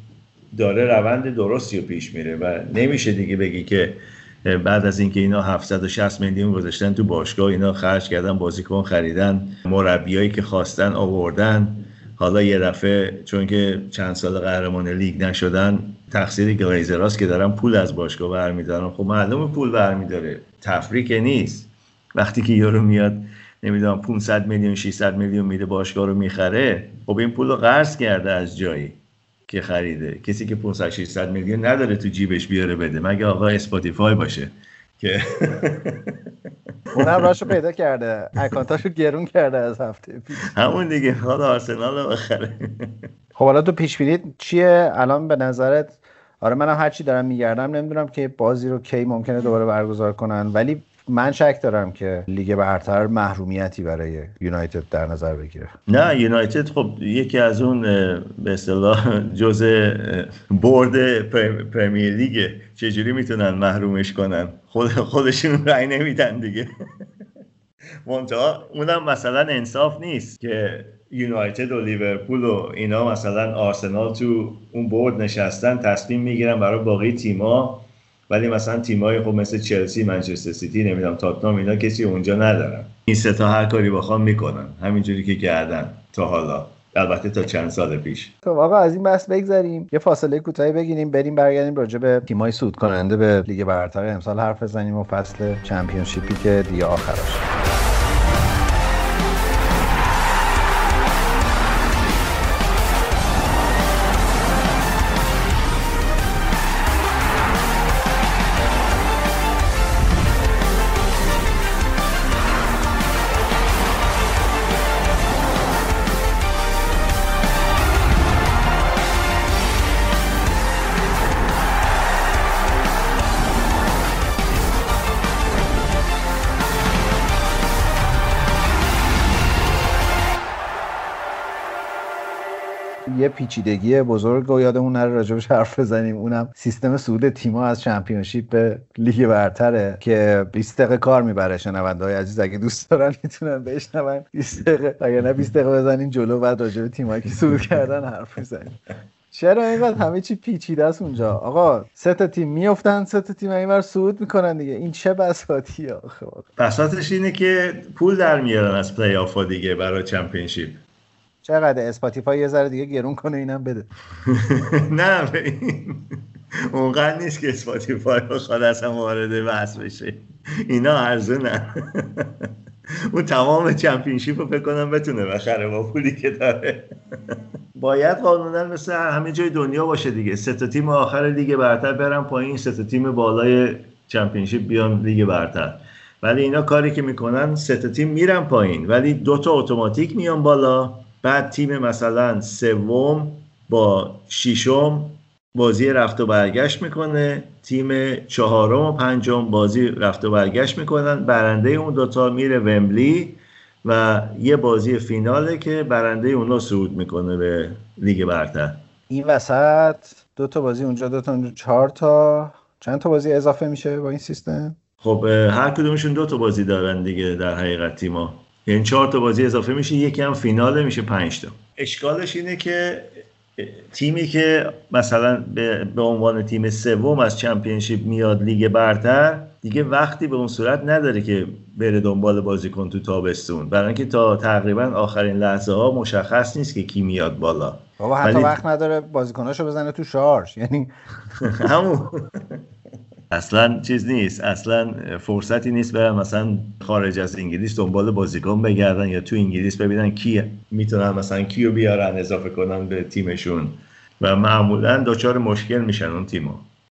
[SPEAKER 1] داره روند درستی رو پیش میره و نمیشه دیگه بگی که بعد از اینکه اینا 760 میلیون گذاشتن تو باشگاه اینا خرج کردن بازیکن خریدن مربیایی که خواستن آوردن. حالا یه دفعه چون که چند سال قهرمان لیگ نشدن تقصیر گلیزراست که دارن پول از باشگاه برمیدارن. خب معلومه پول برمیداره. تفریق نیست. وقتی که یارو میاد نمی‌دونم 500 میلیون 600 میلیون میده باشگاه رو می‌خره. خب این پول رو قرض کرده از جایی. که خریده. کسی که 500 600 میلیون نداره تو جیبش بیاره بده. مگه آقا اسپاتیفای باشه که (laughs)
[SPEAKER 2] اونم راشو پیدا کرده. اکانتاشو گرون کرده از هفته پیش.
[SPEAKER 1] همون دیگه. حالا آرسنال رو بخره
[SPEAKER 2] خب حالا تو پیش چیه؟ الان به نظرت آره منم هرچی دارم میگردم نمی‌دونم که بازی رو کی ممکنه دوباره برگزار کنن. ولی من شک دارم که لیگ برتر محرومیتی برای یونایتد در نظر بگیره.
[SPEAKER 1] نه یونایتد خب یکی از اون به اصطلاح جزء برد پرمیر لیگ. چجوری می‌تونن محرومش کنن؟ خود خودشون رأی نمیدن دیگه. منتها اونم مثلا انصاف نیست که یونایتد و لیورپول و اینا مثلا آرسنال تو اون برد نشستن تصمیم می‌گیرن برای باقی تیما ولی مثلا تیمای خب مثل چلسی منچستر سیتی نمی‌دونم تاتنام اینا کسی اونجا ندارن. این سه تا هر کاری بخوام می‌کنن. همینجوری که کردن تا حالا. البته تا چند سال پیش.
[SPEAKER 2] خب آقا از این بحث بگذریم. یه فاصله کوتاهی بگیریم. بریم برگردیم راجع به تیمای سود کننده به لیگ برتر امسال حرف بزنیم و فصل چمپیونشیپی که دیگه آخرش پیچیدگی بزرگ و یادمون نره راجبش حرف بزنیم. اونم سیستم صعود تیما از چمپیونشیپ به لیگ برتره که 20 دقیقه کار می‌بره. شنونده های عزیز اگه دوست دارن می‌تونن بشنون. 20 دقیقه اگه نه 20 دقیقه بزنین جلو بعد راجب تیمایی که صعود کردن حرف بزنیم چرا اینقدر همه چی پیچیده است اونجا؟ آقا سه تا تیم میافتن سه تا تیم اینور صعود می‌کنن دیگه. این چه بساطی آخه
[SPEAKER 1] بساطش اینه که پول در میارن از پلی آف دیگه برای چمپیونشیپ.
[SPEAKER 2] چقدر اسپاتیفای یه ذره دیگه گرون کنه اینم بده. (laughs)
[SPEAKER 1] نه اونقدر نیست که اسپاتیفای بخواد اصلا وارد بحث بشه. اینا ارزونه. (laughs) اون تمام چمپینشیپ رو فکر کنم بتونه بخره با پولی که داره. (laughs) باید قانونا مثل همه جای دنیا باشه دیگه. سه تا تیم آخر لیگ برتر برن پایین سه تا تیم بالای چمپینشیپ بیان لیگ برتر. ولی اینا کاری که می‌کنن سه تا تیم میرن پایین. ولی دو تا اتوماتیک میان بالا. بعد تیم مثلا سوم با ششم بازی رفت و برگشت می‌کنه. تیم چهارم و پنجم بازی رفت و برگشت می‌کنن. برنده اون دوتا میره ومبلی و یه بازی فیناله که برنده اونا صعود می‌کنه به لیگ برتر.
[SPEAKER 2] این وسط دو تا بازی اونجا دو تا اونجا چهار تا. چند تا بازی اضافه میشه با این سیستم؟
[SPEAKER 1] خب هر کدومشون دو تا بازی دارن دیگه در حقیقت تیما یعنی چهار تا بازی اضافه میشه یکی هم فیناله میشه پنج تا. اشکالش اینه که تیمی که مثلا به, به عنوان تیم سوم از چمپیونشیپ میاد لیگ برتر دیگه وقتی به اون صورت نداره که بره دنبال بازیکن تو تابستون. برای اینکه تا تقریبا آخرین لحظه ها مشخص نیست که کی میاد بالا.
[SPEAKER 2] بابا حتی وقت نداره بازیکناشو بزنه تو شارژ. یعنی (laughs)
[SPEAKER 1] همون. اصلا چیز نیست. اصلا فرصتی نیست برن مثلا خارج از انگلیس دنبال بازیکن بگردن یا تو انگلیس ببینن کی می‌تونن مثلا کیو بیارن اضافه کنن به تیمشون. و معمولا دچار مشکل میشن اون تیمو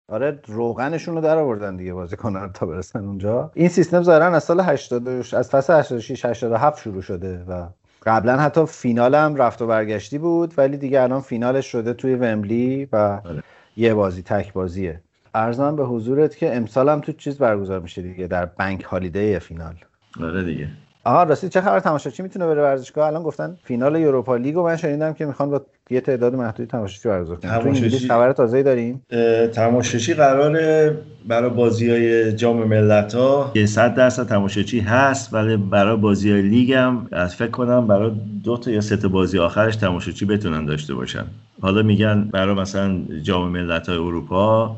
[SPEAKER 2] آره روغنشون رو در آوردن دیگه بازیکنان تا برسن اونجا. این سیستم ظاهرا از سال 80 از فصل 86 87 شروع شده و قبلا حتی فینال هم رفت و برگشتی بود ولی دیگه الان فینالش شده توی ومبلی و آره. یه بازی تک بازیه. ارزم به حضورت که امسال هم تو چیز برگزار میشه دیگه در بنک هالیدی فینال.
[SPEAKER 1] آره دیگه.
[SPEAKER 2] آها راستی چه خبر؟ تماشاچی می‌تونه بره ورزشگاه؟ الان گفتن فینال یوروپا لیگو من شنیدم که می‌خوان با یه تعداد محدودی تماشاچی برگزار کنن. تو انگلیس خبر تازه‌ای داریم؟
[SPEAKER 1] تماشاچی قراره برای بازی های جام ملت ها یه 100 درصد تماشاچی هست ولی برای بازی های لیگ هم از فکر کنم برای دو تا یا سه تا بازی آخرش تماشاچی بتونن داشته باشن. حالا میگن برای مثلا جام ملت های اروپا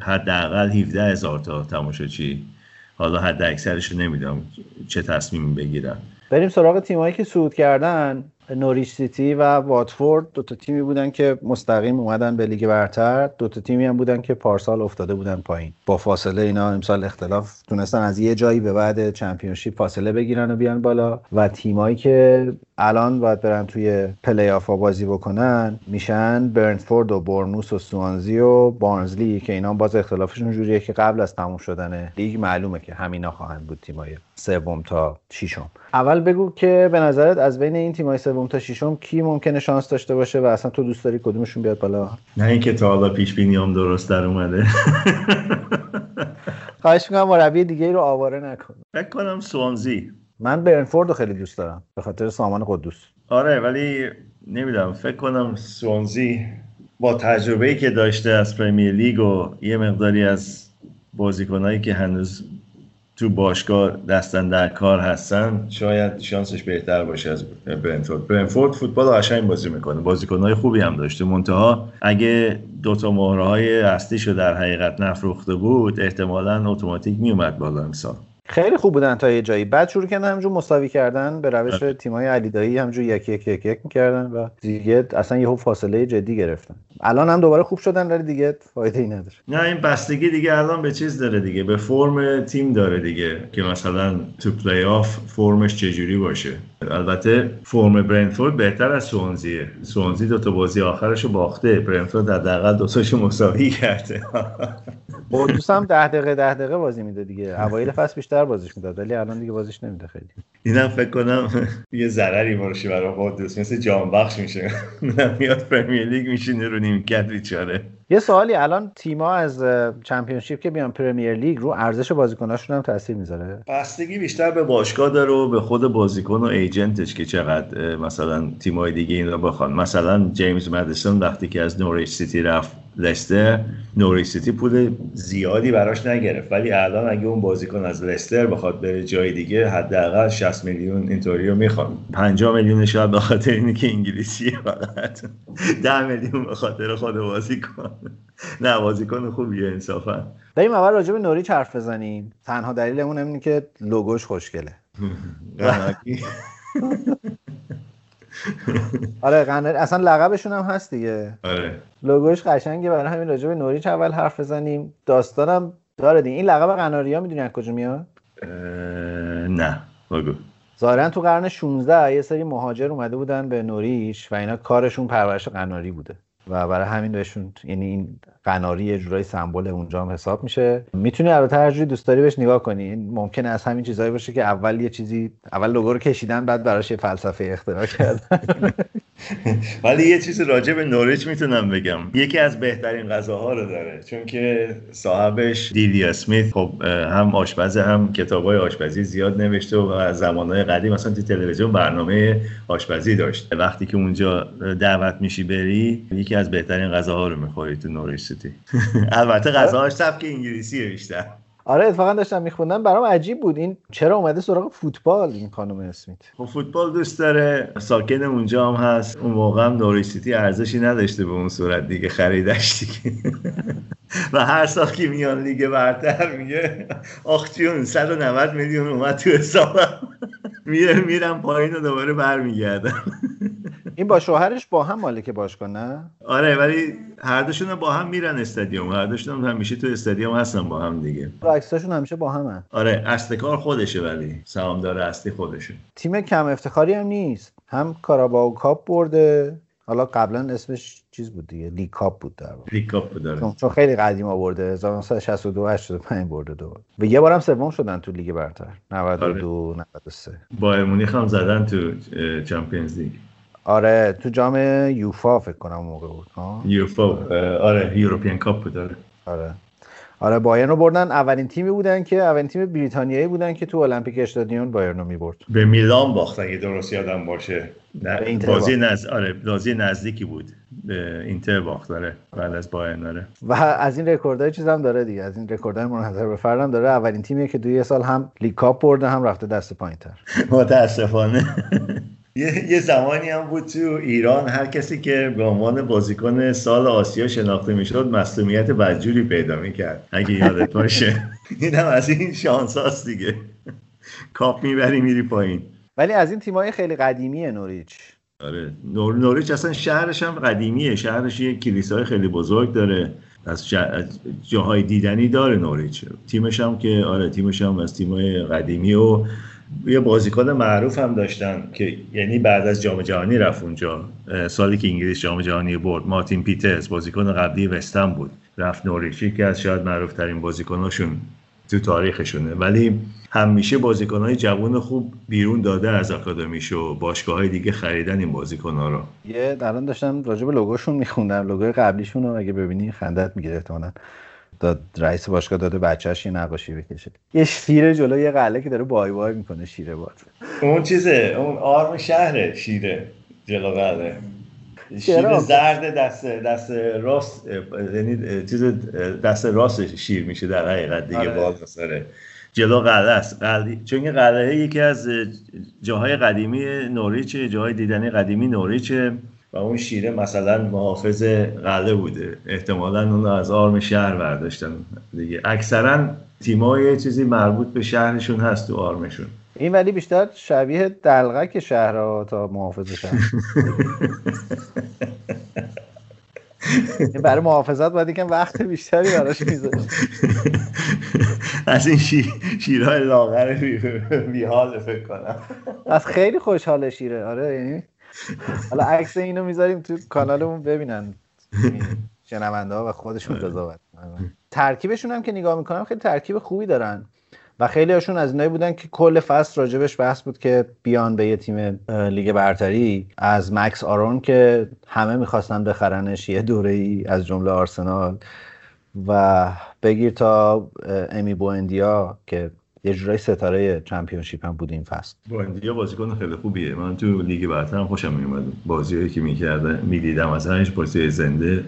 [SPEAKER 1] حداقل 17 هزار تا تماشاچی. حالا حد اکثرش نمی‌دونم چه تصمیمی بگیرن.
[SPEAKER 2] بریم سراغ تیمایی که صعود کردن. نوریچ سیتی و واتفورد دو تا تیمی بودن که مستقیم اومدن به لیگ برتر. دو تا تیمی هم بودن که پارسال افتاده بودن پایین. با فاصله اینا امسال اختلاف تونستن از یه جایی به بعد چمپیونشیپ فاصله بگیرن و بیان بالا. و تیمایی که الان باید برن توی پلی آف بازی بکنن میشن برنتفورد و بورنموث و سوانزی و بارنزلی که اینا باز اختلافشون جوریه که قبل از تموم شدن لیگ معلومه که همینا خواهند بود تیمای سوم تا ششم. اول بگو که به نظرت از بین این تیمای سوم تا ششم کی ممکنه شانس داشته باشه و اصلا تو دوست داری کدومشون بیاد بالا؟
[SPEAKER 1] نه اینکه تا حالا پیش بینیام درست در اومده.
[SPEAKER 2] خواهش می‌کنم مربی دیگه رو آواره نکن.
[SPEAKER 1] فکر کنم سوانزی.
[SPEAKER 2] من برنفورد رو خیلی دوست دارم. به خاطر سامان قدوس
[SPEAKER 1] آره ولی نمی‌دونم فکر کنم سوانزی با تجربه‌ای که داشته از پرمیر لیگ و یه مقداری از بازیکنایی که هنوز تو باشگاه دستن در کار هستن شاید شانسش بهتر باشه از برنتفورد. برنتفورد فوتبال قشنگ بازی می‌کنه. بازیکنهای خوبی هم داشته. منتها اگه دوتا مهره های اصلیشو در حقیقت نفروخته بود احتمالا اتوماتیک میومد بالا امسال.
[SPEAKER 2] خیلی خوب بودن تا یه جایی. بعد شروع کردن همجور مساوی کردن به روش آره. تیمای علی دایی همجور یک یک یک یک می‌کردن و دیگه اصلا یهو فاصله جدی گرفتن. الان هم دوباره خوب شدن ولی دیگه فایده ای نداره.
[SPEAKER 1] نه این بستگی دیگه الان به چیز داره دیگه. به فرم تیم داره دیگه که مثلا تو پلی آف فرمش چجوری باشه. البته فرم برنفورد بهتر از سوانزیه. سوانزی دو تا بازی آخرش رو باخته. برنفورد حداقل دو تاشو مساوی کرده. (laughs)
[SPEAKER 2] دوست هم ده دقیقه ده دقیقه بازی میده دیگه. اوایل فصل بیشتر بازیش می‌داد ولی الان دیگه بازیش نمیده خیلی.
[SPEAKER 1] اینم فکر کنم یه ضرری باشه برای قدوس مثل جان بخش میشه. (laughs) میاد پرمیر لیگ میشینه رو نیمکت بیچاره.
[SPEAKER 2] یه سوالی الان تیما از چمپیونشیپ که بیان پرمیر لیگ رو ارزش بازیکناشون هم تاثیر می‌ذاره؟
[SPEAKER 1] بستگی بیشتر به باشگاه داره و به خود بازیکن و ایجنتش که چقدر مثلا تیمای دیگه این رو بخوان. مثلا جیمز مدیسون وقتی که از نوریچ سیتی رفت لستر نوریچ سیتی پول زیادی براش نگرفت. ولی الان اگه اون بازیکن از لستر بخواد بره جای دیگه حداقل 60 میلیون اینطوری رو می‌خواد 50 میلیون شاید به خاطر اینه که انگلیسیه فقط. 10 میلیون به خاطر خود بازیکن. (laughs) نه بازیکن خوبیه انصافا.
[SPEAKER 2] بریم اول راجع به نوریچ حرف بزنیم. تنها دلیلمون اینه که لوگوش خوشگله. (laughs) آره قناری اصلا لقبشون هم هست دیگه.
[SPEAKER 1] آره.
[SPEAKER 2] لوگوش قشنگه برای همین راجع به نوریچ اول حرف بزنیم. داستانم داره دی. این لقب قناری ها می‌دونی از کجا میاد؟
[SPEAKER 1] نه بگو.
[SPEAKER 2] ظاهرا تو قرن 16 یه سری مهاجر اومده بودن به نوریش و اینا کارشون پرورش قناری بوده. و برای همین بهشون یعنی این قناری یه جورایی سمبل اونجا هم حساب میشه. می‌تونی البته هر جوری دوست داری بهش نگاه کنی. ممکنه از همین چیزایی باشه که اول یه چیزی اول لوگو رو کشیدن بعد براش یه فلسفه اختراع کردن.
[SPEAKER 1] ولی یه چیز راجع به نوریچ می‌تونم بگم. یکی از بهترین غذاها رو داره. چون که صاحبش دیدی اسمیت خب هم آشپز هم کتابای آشپزی زیاد نوشته و از زمانهای قدیم مثلا تو تلویزیون برنامه آشپزی داشت وقتی که اونجا دعوت میشی بری یکی از بهترین غذاها رو می‌خوری تو نوریچ سیتی (laughs) البته غذاهاش سبک انگلیسیه بیشتر.
[SPEAKER 2] آره اتفاقا داشتم میخوندم. برام عجیب بود. این چرا اومده سراغ فوتبال این خانم اسمیت؟
[SPEAKER 1] خب فوتبال دوست داره. ساکن اونجا هم هست. اون موقع هم نوریچ سیتی ارزشی نداشته به اون صورت دیگه. خریدش دیگه. (laughs) و هر سال که میان لیگ برتر میگه آخ جون 190 میلیون اومد تو حسابم. (laughs) میره میرم پایین و دوباره برمیگردم.
[SPEAKER 2] این با شوهرش با هم مالک باشگاه نه؟
[SPEAKER 1] آره ولی هر دوشون با هم میرن استادیوم. هر دوشون هم همیشه تو استادیوم هستن با هم دیگه.
[SPEAKER 2] عکساشون همیشه با همه
[SPEAKER 1] آره اصل کار خودشه ولی. سهامدار اصلی خودشه.
[SPEAKER 2] تیم کم افتخاری هم نیست. هم Carabao Cup برده. حالا قبلا اسمش چیز بود دیگه؟ League Cup بود در واقع.
[SPEAKER 1] League Cup بود داره
[SPEAKER 2] چون خیلی قدیم آورده. 1962 85 برده دو. و یه بارم سوم شدن تو لیگ برتر. 92 آره. 93
[SPEAKER 1] بایرن مونیخ هم زدن تو Champions League.
[SPEAKER 2] آره تو جام یوفا فکر کنم موقع بود
[SPEAKER 1] یوفا آره European Cup بود
[SPEAKER 2] آره. آره. آره بایرن رو بردن. اولین تیمی بودن که اولین تیم بریتانیایی بودن که تو المپیک استادیون بایرن رو می‌برد.
[SPEAKER 1] به میلان باخت اگه درست یادم باشه. بازی نز... آره بازی نزدیکی بود. به اینتر باخت داره بعد از بایرن داره
[SPEAKER 2] و از این رکوردای چیز هم داره دیگه از این رکوردای منحصر به فردم داره. اولین تیمیه که تو یه سال هم League Cup برده هم رفته دست پایینتر. (laughs)
[SPEAKER 1] متاسفانه. یه،, یه زمانی هم بود تو ایران هر کسی که به عنوان بازیکن سال آسیا شناخته می‌شد مسئولیت بدجوری پیدا می‌کرد. اگه یادت باشه. (laughs) این هم از این شانس هاست دیگه. کاپ می‌بری میری پایین.
[SPEAKER 2] ولی از این تیمای خیلی قدیمیه نوریچ.
[SPEAKER 1] آره. نور... نوریچ اصلا شهرش هم قدیمیه. شهرش یه کلیسای خیلی بزرگ داره. از, جاهای دیدنی داره نوریچ. تیمش هم که آره تیمش هم از تیمای قدیمی و یه بازیکن معروف هم داشتن که یعنی بعد از جام جهانی رفت اونجا. سالی که انگلیس جام جهانی برد مارتین پیترز بازیکن قبلی وستن بود. رفت نوریچی که از شاید معروف ترین بازیکناشون تو تاریخشونه. ولی همیشه بازیکن های جوان خوب بیرون داده از اکادمیش و باشگاه های دیگه خریدن این بازیکن ها رو.
[SPEAKER 2] یه الان داشتم راجع به لوگوشون میخوندم. لوگوی قبلیشون رو اگه ببینی خندت می‌گیره احتمالاً. داد رئیس باشگاه داده بچهش یه نقاشی بکشه. یه شیر جلو یه قله که داره بای بای می‌کنه شیره باد.
[SPEAKER 1] اون چیزه اون آرم شهره شیره جلو قله شیر زرد دست دست راست یعنی چیز دست راست شیر میشه در حقیقت دیگه آره. باز جلو قلعه است. قلعه چون این قلعه یکی از جاهای قدیمی نوریچه جاهای دیدنی قدیمی نوریچه و اون شیره مثلا محافظ قلعه بوده. احتمالا اون از آرم شهر برداشتن دیگه. اکثرا تیمای چیزی مربوط به شهرشون هست تو آرمشون.
[SPEAKER 2] این ولی بیشتر شبیه دلغک شهر تا محافظ شهر. (laughs) برای محافظت باید یکم وقت بیشتری براش میذاشت. (laughs)
[SPEAKER 1] از این شیر شیرهای لاغر بیحال فکر کنم.
[SPEAKER 2] از خیلی خوشحال شیره. آره یعنی حالا عکس اینو می‌ذاریم تو کانالمون ببینن شنونده ها و خودشون قضاوت ترکیبشون هم که نگاه می‌کنم خیلی ترکیب خوبی دارن و خیلی هاشون از اینایی بودن که کل فصل راجبش بحث بود که بیان به یه تیم لیگ برتری از مکس آرون که همه می‌خواستن بخرنش یه دوره ای از جمله آرسنال و بگیر تا امی بوندیا که یه جورای ستاره چمپیونشیپ هم بود این فصل.
[SPEAKER 1] بوندیا بازیکن خیلی خوبیه. من تو لیگ برتر هم خوشم میومد. بازیایی که می‌کرده می‌دیدم از هرش بازی زنده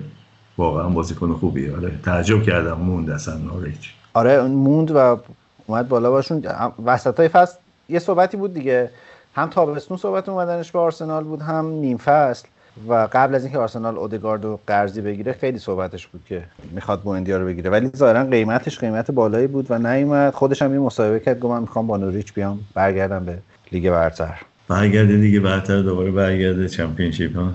[SPEAKER 1] واقعا بازیکن خوبی آره تعجب کردم موند اصلا نوریچ
[SPEAKER 2] آره موند و اومد بالا باشون. وسط های فصل یه صحبتی بود دیگه. هم تابستون صحبت اومدنش به آرسنال بود هم نیم فصل. و قبل از اینکه آرسنال اودگارد و قرضی بگیره خیلی صحبتش بود که می‌خواد بوندیا رو بگیره. ولی ظاهرا قیمتش قیمت بالایی بود و نیومد. خودش هم یه مصاحبه کرد گفت من می‌خوام با نوریچ بیام برگردم به لیگ برتر.
[SPEAKER 1] برگرده لیگ برتر دوباره برگرده چمپیونشیپ ها؟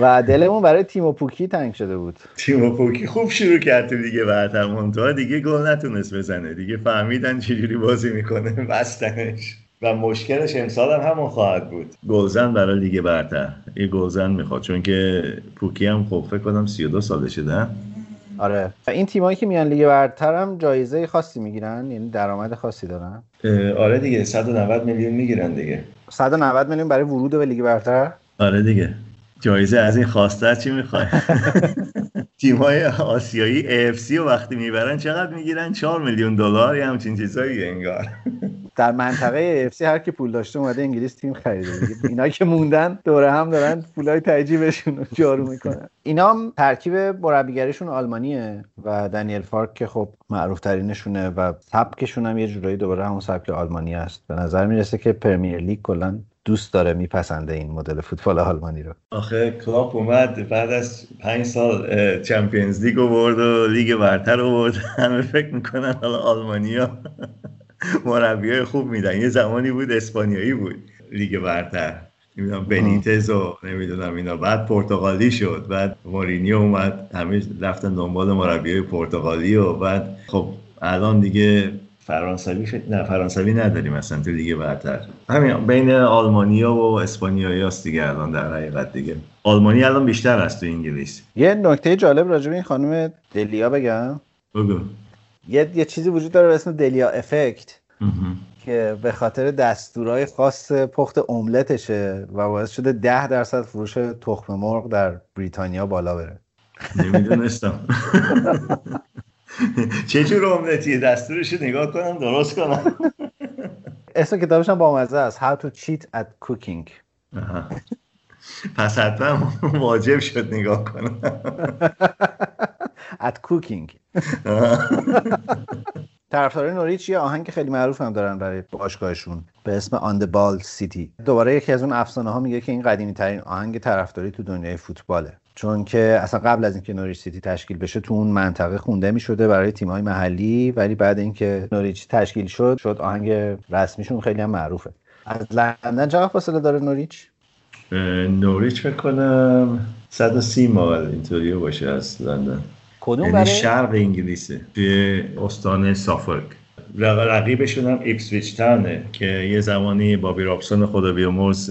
[SPEAKER 2] و دلمون برای تیمو پوکی تنگ شده بود.
[SPEAKER 1] تیمو پوکی خوب شروع کرد تو لیگ برتر منتها دیگه گل نتونست بزنه. دیگه فهمیدن چجوری بازی می‌کنه بستنش. و مشکلش امسال هم همون خواهد بود. گلزن برای لیگ برتر. یه گلزن می‌خواد چون که پوکی هم خب فکر کنم 32 ساله شده.
[SPEAKER 2] آره. و این تیمایی که میان لیگ برتر هم جایزه خاصی می‌گیرن یعنی درآمد خاصی دارن.
[SPEAKER 1] آره دیگه 190 میلیون می‌گیرن دیگه.
[SPEAKER 2] 190 میلیون برای ورود به لیگ برتر؟
[SPEAKER 1] آره دیگه. جایزه از این خواسته چی می‌خوای؟ (laughs) های آسیایی AFC رو وقتی می‌برن چقدر می‌گیرن؟ 4 میلیون دلار یا همچین چیزایی انگار.
[SPEAKER 2] در منطقه AFC هر کی پول داشته اومده انگلیس تیم خریده. اینا که موندن دوره هم دارن پولای تجیبشون رو جارو می‌کنن. اینا هم ترکیب مربیگریشون آلمانیه و دنیل فارک که خب معروف ترینشونه و سبکشون هم یه جورایی دوباره همون سبک آلمانی است. به نظر می‌رسه که پرمیر لیگ کلا دوست داره میپسنده این مدل فوتبال آلمانی رو.
[SPEAKER 1] آخه کلاپ اومد بعد از پنج سال Champions League برد و لیگ برتر برد. همه فکر می‌کنن حالا آلمانیا (laughs) مربی های خوب میدن. یه زمانی بود اسپانیایی بود لیگ برتر. نمی‌دونم بنیتز و نمی‌دونم اینا. بعد پرتغالی شد بعد مورینیو اومد. همه رفتن دنبال مربی های پرتغالی و بعد خب الان دیگه فرانسوی نه فرانسوی نداریم اصلا تو لیگ برتر. همین بین آلمانیا و اسپانیایی هست دیگه الان در حقیقت دیگه. آلمانی الان بیشتر است تو انگلیس.
[SPEAKER 2] یه نکته جالب راجع به این خانم دلیا بگم.
[SPEAKER 1] بگو.
[SPEAKER 2] یه, یه چیزی وجود داره به اسم دلیا افکت که به خاطر دستورهای خاص پخت املتشه و باعث شده ده درصد فروش تخم مرغ در بریتانیا بالا بره.
[SPEAKER 1] نمی‌دونستم. (laughs) (laughs) چه جور املتیه دستورش نگاه کنم درست کنم؟ (laughs)
[SPEAKER 2] اسم کتابش هم با مزه است. How to cheat at cooking.
[SPEAKER 1] پس حتما واجب شد نگاه کنم. (laughs)
[SPEAKER 2] At cooking. طرفدارای نوریچ یه آهنگ خیلی معروف هم دارن برای باشگاهشون. به اسم آن بال سیتی دوباره یکی از اون افسانه ها میگه که این قدیمی ترین آهنگ طرفداری تو دنیای فوتباله. چون که اصلا قبل از اینکه نوریچ سیتی تشکیل بشه تو اون منطقه خونده می‌شده برای تیم‌های محلی ولی بعد اینکه نوریچ تشکیل شد شد آهنگ رسمیشون خیلی هم معروفه. از لندن چقدر فاصله داره نوریچ؟
[SPEAKER 1] نوریچ فکر کنم 130 مایل اینطوری باشه از لندن. کدوم یعنی برای؟ شرق انگلیسه توی استان سافولک رقیبشون هم ایپسویچ تاونه که یه زمانی بابی رابسون خدا بیامرز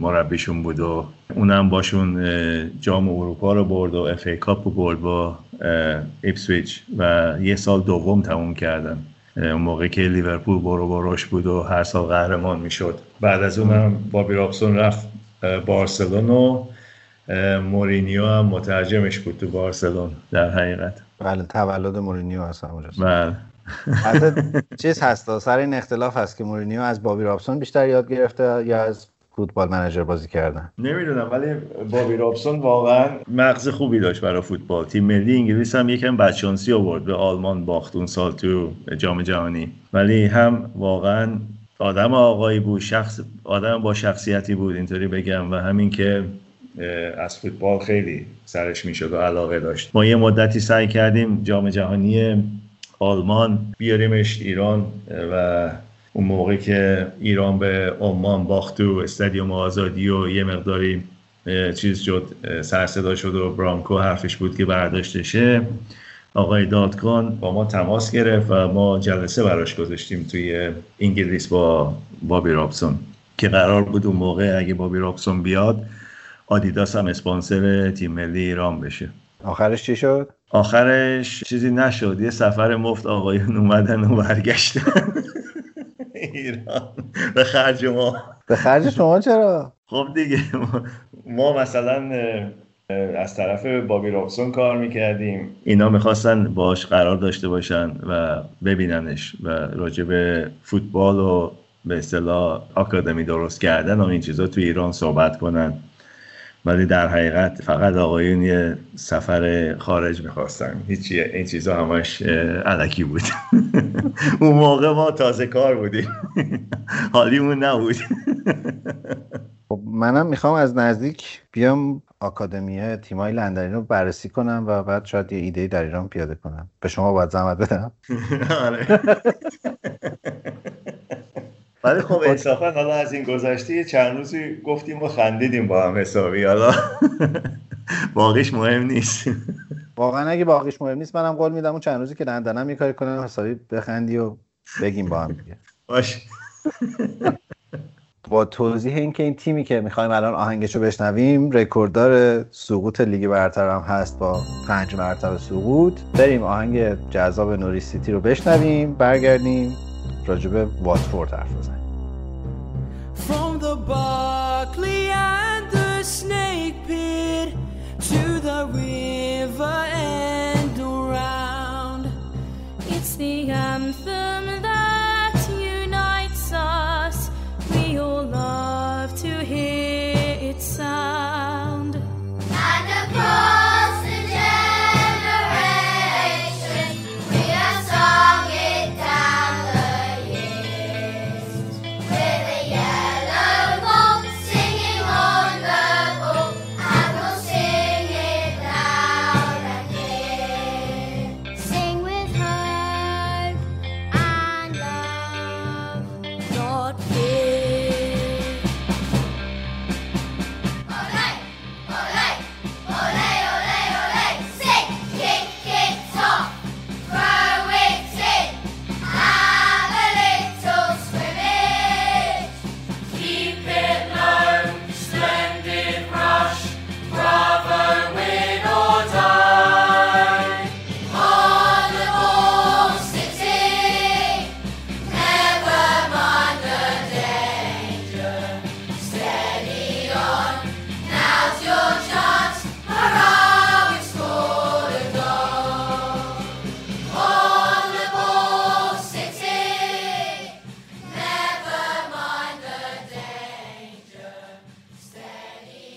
[SPEAKER 1] مربیشون بود و اونم باشون جام اروپا رو برد و FA Cup رو برد با ایپسویچ و یه سال دوم تموم کردن. اون موقع که لیورپول برو بروش بود و هر سال قهرمان می‌شد. بعد از اونم بابی رابسون رفت بارسلون و مورینیو هم مترجمش بود تو بارسلون در حقیقت.
[SPEAKER 2] بله تولد مورینیو هست
[SPEAKER 1] بله.
[SPEAKER 2] چیز هست سر این اختلاف هست که مورینیو از بابی رابسون بیشتر یاد گرفته یا از Football Manager بازی کردن؟
[SPEAKER 1] نمی‌دونم ولی بابی رابسون واقعا مغز خوبی داشت برای فوتبال. تیم ملی انگلیس هم یکم بدشانسی آورد به آلمان باخت اون سال تو جام جهانی. ولی هم واقعا آدم آقایی بود شخص آدم با شخصیتی بود اینطوری بگم. و همین که از فوتبال خیلی سرش می‌شد و علاقه داشت. ما یه مدتی سعی کردیم جام جهانی آلمان بیاریمش ایران و اون موقع که ایران به عمان باخت تو استادیوم آزادی و یه مقداری چیز شد سرصدا شد و برانکو حرفش بود که برداشتشه آقای دادگان با ما تماس گرفت و ما جلسه براش گذاشتیم توی انگلیس با بابی رابسون که قرار بود اون موقع اگه بابی رابسون بیاد آدیداس هم اسپانسر تیم ملی ایران بشه
[SPEAKER 2] آخرش چی شد؟
[SPEAKER 1] آخرش چیزی نشد. یه سفر مفت آقایون اومدن و برگشتن. ایران. به خرج ما.
[SPEAKER 2] به خرج شما چرا؟
[SPEAKER 1] خب دیگه. ما مثلا از طرف بابی رابسون کار می‌کردیم. اینا می‌خواستن باش قرار داشته باشن و ببیننش و راجع به فوتبال و به اصطلاح آکادمی درست کردن و این چیزا تو ایران صحبت کنن. ولی در حقیقت فقط آقایون یه سفر خارج می‌خواستن. هیچی این چیزا همش علکی بود. (laughs) اون موقع ما تازه کار بودیم. (laughs) حالیمون نبود. (laughs)
[SPEAKER 2] خب منم می‌خوام از نزدیک بیام آکادمی تیمای لندنی رو بررسی کنم و بعد شاید یه ایده در ایران پیاده کنم. به شما باید زحمت بدم. آره.
[SPEAKER 1] ولی خب (laughs) انصافا حالا از این گذشته چند روزی گفتیم و خندیدیم با هم حسابی. حالا (laughs) باقیش مهم نیست.
[SPEAKER 2] واقعا اگه باقیش مهم نیست منم قول میدم اون چند روزی که لندنم یه کاری کنم حسابی بخندی و بگیم با هم دیگه.
[SPEAKER 1] باش. (laughs)
[SPEAKER 2] با توضیح اینکه این تیمی که می‌خوایم الان آهنگشو بشنویم رکورددار سقوط لیگ برتر هم هست با پنج مرتبه سقوط. بریم آهنگ جذاب نوری سیتی رو بشنویم برگردیم. راجب واتفورد حرف بزنیم From the Barclay and the snake pit to the river and around It's the anthem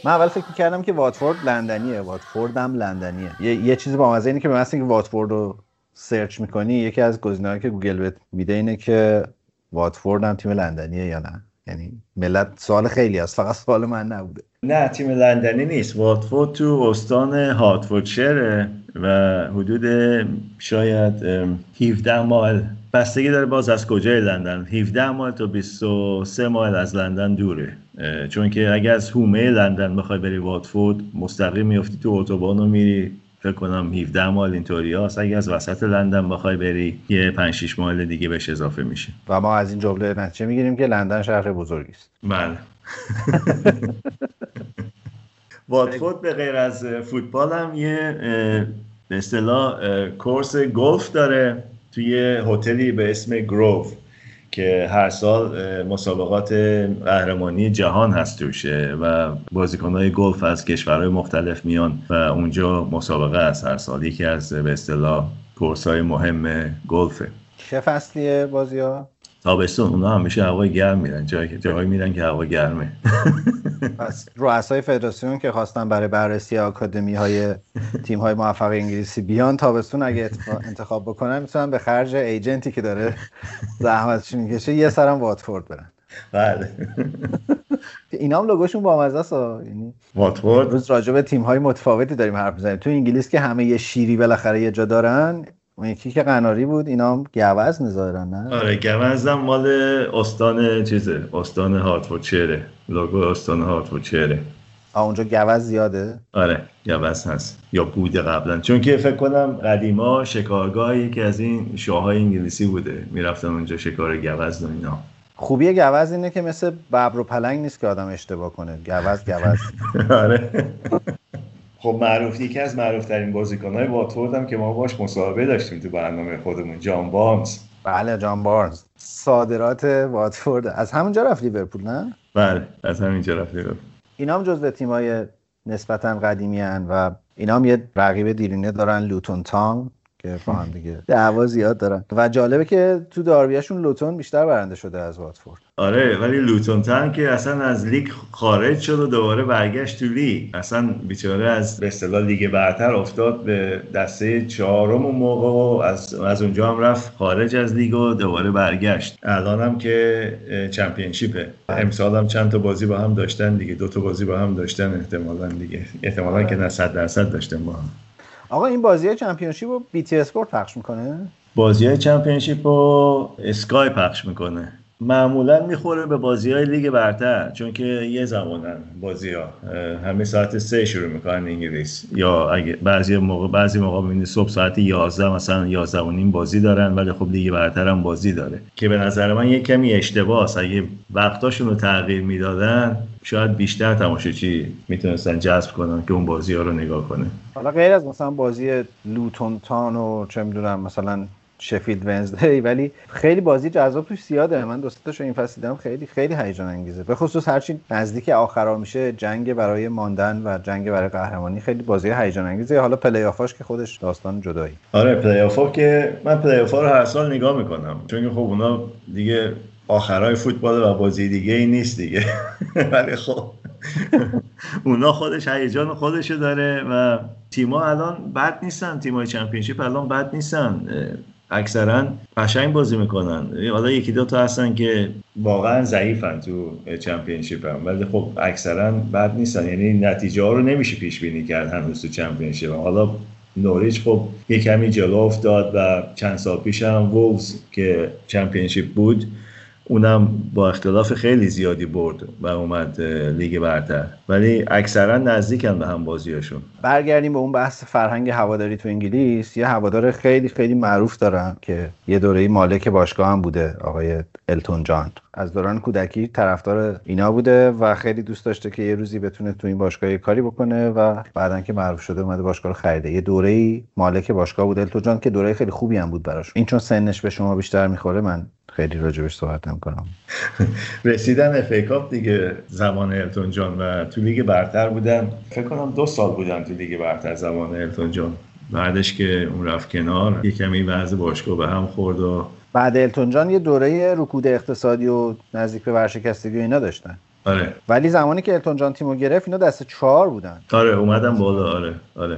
[SPEAKER 2] من اول فکر کردم که واتفورد لندنیه. واتفورد هم لندنیه. یه, یه چیزی با مزه اینه که به مثل اینکه واتفورد رو search می‌کنی یکی از گزینه‌هایی که گوگل بهت میده اینه که واتفورد هم تیم لندنیه یا نه. یعنی ملت سوال خیلی هست. فقط سوال من نبوده.
[SPEAKER 1] نه تیم لندنی نیست. واتفورد تو استان هارتفوردشره و حدود شاید 17 مایل. بستگی داره باز از کجای لندن. 17 مایل تا 23 مایل از لندن دوره. چون که اگر از هومه لندن بخوای بری واتفورد مستقیم میفتی تو اتوبان و میری. فکر کنم 17 مایل اینطوری هست اگه از وسط لندن بخوای بری یه 5 6 مایل دیگه بهش اضافه میشه.
[SPEAKER 2] و ما از این جمله نتیجه می‌گیریم که لندن شهر بزرگی است.
[SPEAKER 1] بله. (laughs) واتفورد به غیر از فوتبال هم یه به اصطلاح کورس گلف داره توی هتلی به اسم گروو که هر سال مسابقات قهرمانی جهان هست توشه و بازیکنهای گلف از کشورهای مختلف میان و اونجا مسابقه است هر سال یکی از به اصطلاح کورس های مهم گلفه
[SPEAKER 2] چه فصلیه بازی ها؟
[SPEAKER 1] تابستون اونا همیشه هوای گرم میرن. جایی جایی میرن که هوا گرمه. (laughs)
[SPEAKER 2] پس رؤسای فدراسیون که خواستن برای بررسی آکادمی های تیم های موفق انگلیسی بیان تابستون اگه انتخاب بکنن می‌تونن به خرج ایجنتی که داره زحمتش می‌کشه یه سرم واتفورد برن.
[SPEAKER 1] بله. (laughs)
[SPEAKER 2] اینا هم لوگوشون با مزه است یعنی
[SPEAKER 1] واتفورد؟
[SPEAKER 2] روز راجع به تیم های متفاوتی داریم حرف می‌زنیم. تو انگلیس که همه یه شیری بالاخره یه جا دارن اون یکی که قناری بود اینا هم گوز نظارن نه؟
[SPEAKER 1] آره گوز هم مال استان چیزه استان هاتفوردشیره لوگو استان هاتفوردشیره
[SPEAKER 2] آه اونجا گوز زیاده؟
[SPEAKER 1] آره گوز هست. یا بوده قبلا. چون که فکر کنم قدیما شکارگاهی که از این شاههای انگلیسی بوده می‌رفتن اونجا شکار گوز و اینا.
[SPEAKER 2] خوبی گوز اینه که مثل ببر و پلنگ نیست که آدم اشتباه کنه. گوز گوز. (laughs)
[SPEAKER 1] آره. خب معروف یکی از معروف ترین بازیکن های واتفورد هم که ما باش مصاحبه داشتیم تو برنامه خودمون جان بارنز.
[SPEAKER 2] بله جان بارنز. صادرات واتفورد. از همونجا رفت لیورپول نه؟
[SPEAKER 1] بله از همینجا رفت لیورپول.
[SPEAKER 2] اینا هم جزو تیمای نسبتا قدیمی هن و اینا هم یه رقیب دیرینه دارن لوتون تاون. که با هم دیگه دعوا زیاد دارن. و جالبه که تو داربیاشون لوتون بیشتر برنده شده از واتفورد.
[SPEAKER 1] آره ولی لوتون تاون که اصلا از لیگ خارج شد و دوباره برگشت تو لیگ. اصلا بیچاره از به اصطلاح لیگ برتر افتاد به دسته چهارم اون موقع و از, از اونجا هم رفت خارج از لیگ و دوباره برگشت. الان هم که Championship ه امسال هم چند تا بازی با هم داشتن دیگه. دو تا بازی با هم داشتن احتمالا دیگه. احتمالا که نه صد درصد داشتن با هم.
[SPEAKER 2] آقا این بازی Championship رو BT Sport پخش می‌کنه؟
[SPEAKER 1] بازی Championship رو Sky پخش می‌کنه. معمولا می‌خوره به بازی های لیگ برتر چون که یه زمان بازی ها همه ساعت سه شروع می‌کنن انگلیس. یا اگه بعضی موقع بعضی موقع می‌بینی صبح ساعت 11 مثلا 11 و نیم بازی دارن ولی خب لیگ برتر هم بازی داره. که به نظر من یه کمی اشتباهه اگه وقتاشون رو تغییر می‌دادن شاید بیشتر تماشاچی می‌تونستن جذب کنن که اون بازی ها رو نگاه کنه.
[SPEAKER 2] حالا غیر از مثلا بازی لوتون تاون و چه می‌دونم مثلا شفیلد ونزدی ولی خیلی بازی جذاب توش زیاده. من دوستش این فصل خیلی خیلی هیجان انگیزه. به خصوص هرچی نزدیک آخرا میشه جنگ برای ماندن و جنگ برای قهرمانی خیلی بازی هیجان انگیزه. حالا پلی آفاش که خودش داستان جدایی.
[SPEAKER 1] آره پلی آفا که من play off ا رو هر سال نگاه می‌کنم. چون خب اونا دیگه آخرای فوتبال و بازی دیگه ای نیست دیگه. (laughs) ولی خب (laughs) اونا خودش هیجان خودشو داره و تیما الان بد نیستن. تیمای چمپیونشیپ الان بد نیستن. اکثرا قشنگ بازی می‌کنن. حالا یکی دو تا هستن که واقعا ضعیفن تو چمپیونشیپ هم ولی خب اکثرا بد نیستن. یعنی نتیجه ها رو نمیشه پیش بینی کرد هنوز تو چمپیونشیپ حالا نوریچ خب یه کمی جلو افتاد و چند سال پیش هم وولز که چمپیونشیپ بود اونم با اختلاف خیلی زیادی برد و اومد لیگ برتر. ولی اکثرا نزدیکن به هم بازیاشون.
[SPEAKER 2] برگردیم به اون بحث فرهنگ هواداری تو انگلیس. یه هوادار خیلی خیلی معروف دارن که یه دوره مالک باشگاه هم بوده آقای التون جان. از دوران کودکی طرفدار اینا بوده و خیلی دوست داشته که یه روزی بتونه تو این باشگاه کاری بکنه و بعدا که معروف شده اومده باشگاه رو خریده. یه دوره مالک باشگاه بود التون جان که دوره خیلی خوبی هم بود براش. این چون سنش به شما بیشتر می‌خوره من خیلی راجبش صحبت کنم (laughs)
[SPEAKER 1] رسیدن اف دیگه زمان التون جان و تو لیگ برتر بودن. فکر کنم دو سال بودن تو لیگ برتر زمان التون جان. بعدش که اون رفت کنار یه کمی وضع باشگاه به هم خورد و
[SPEAKER 2] بعد التون جان یه دوره رکود اقتصادی و نزدیک به ورشکستگی و اینا داشتن.
[SPEAKER 1] آره.
[SPEAKER 2] ولی زمانی که التون جان تیمو گرفت اینا دست چهار بودن.
[SPEAKER 1] آره اومدم بالا. آره آره.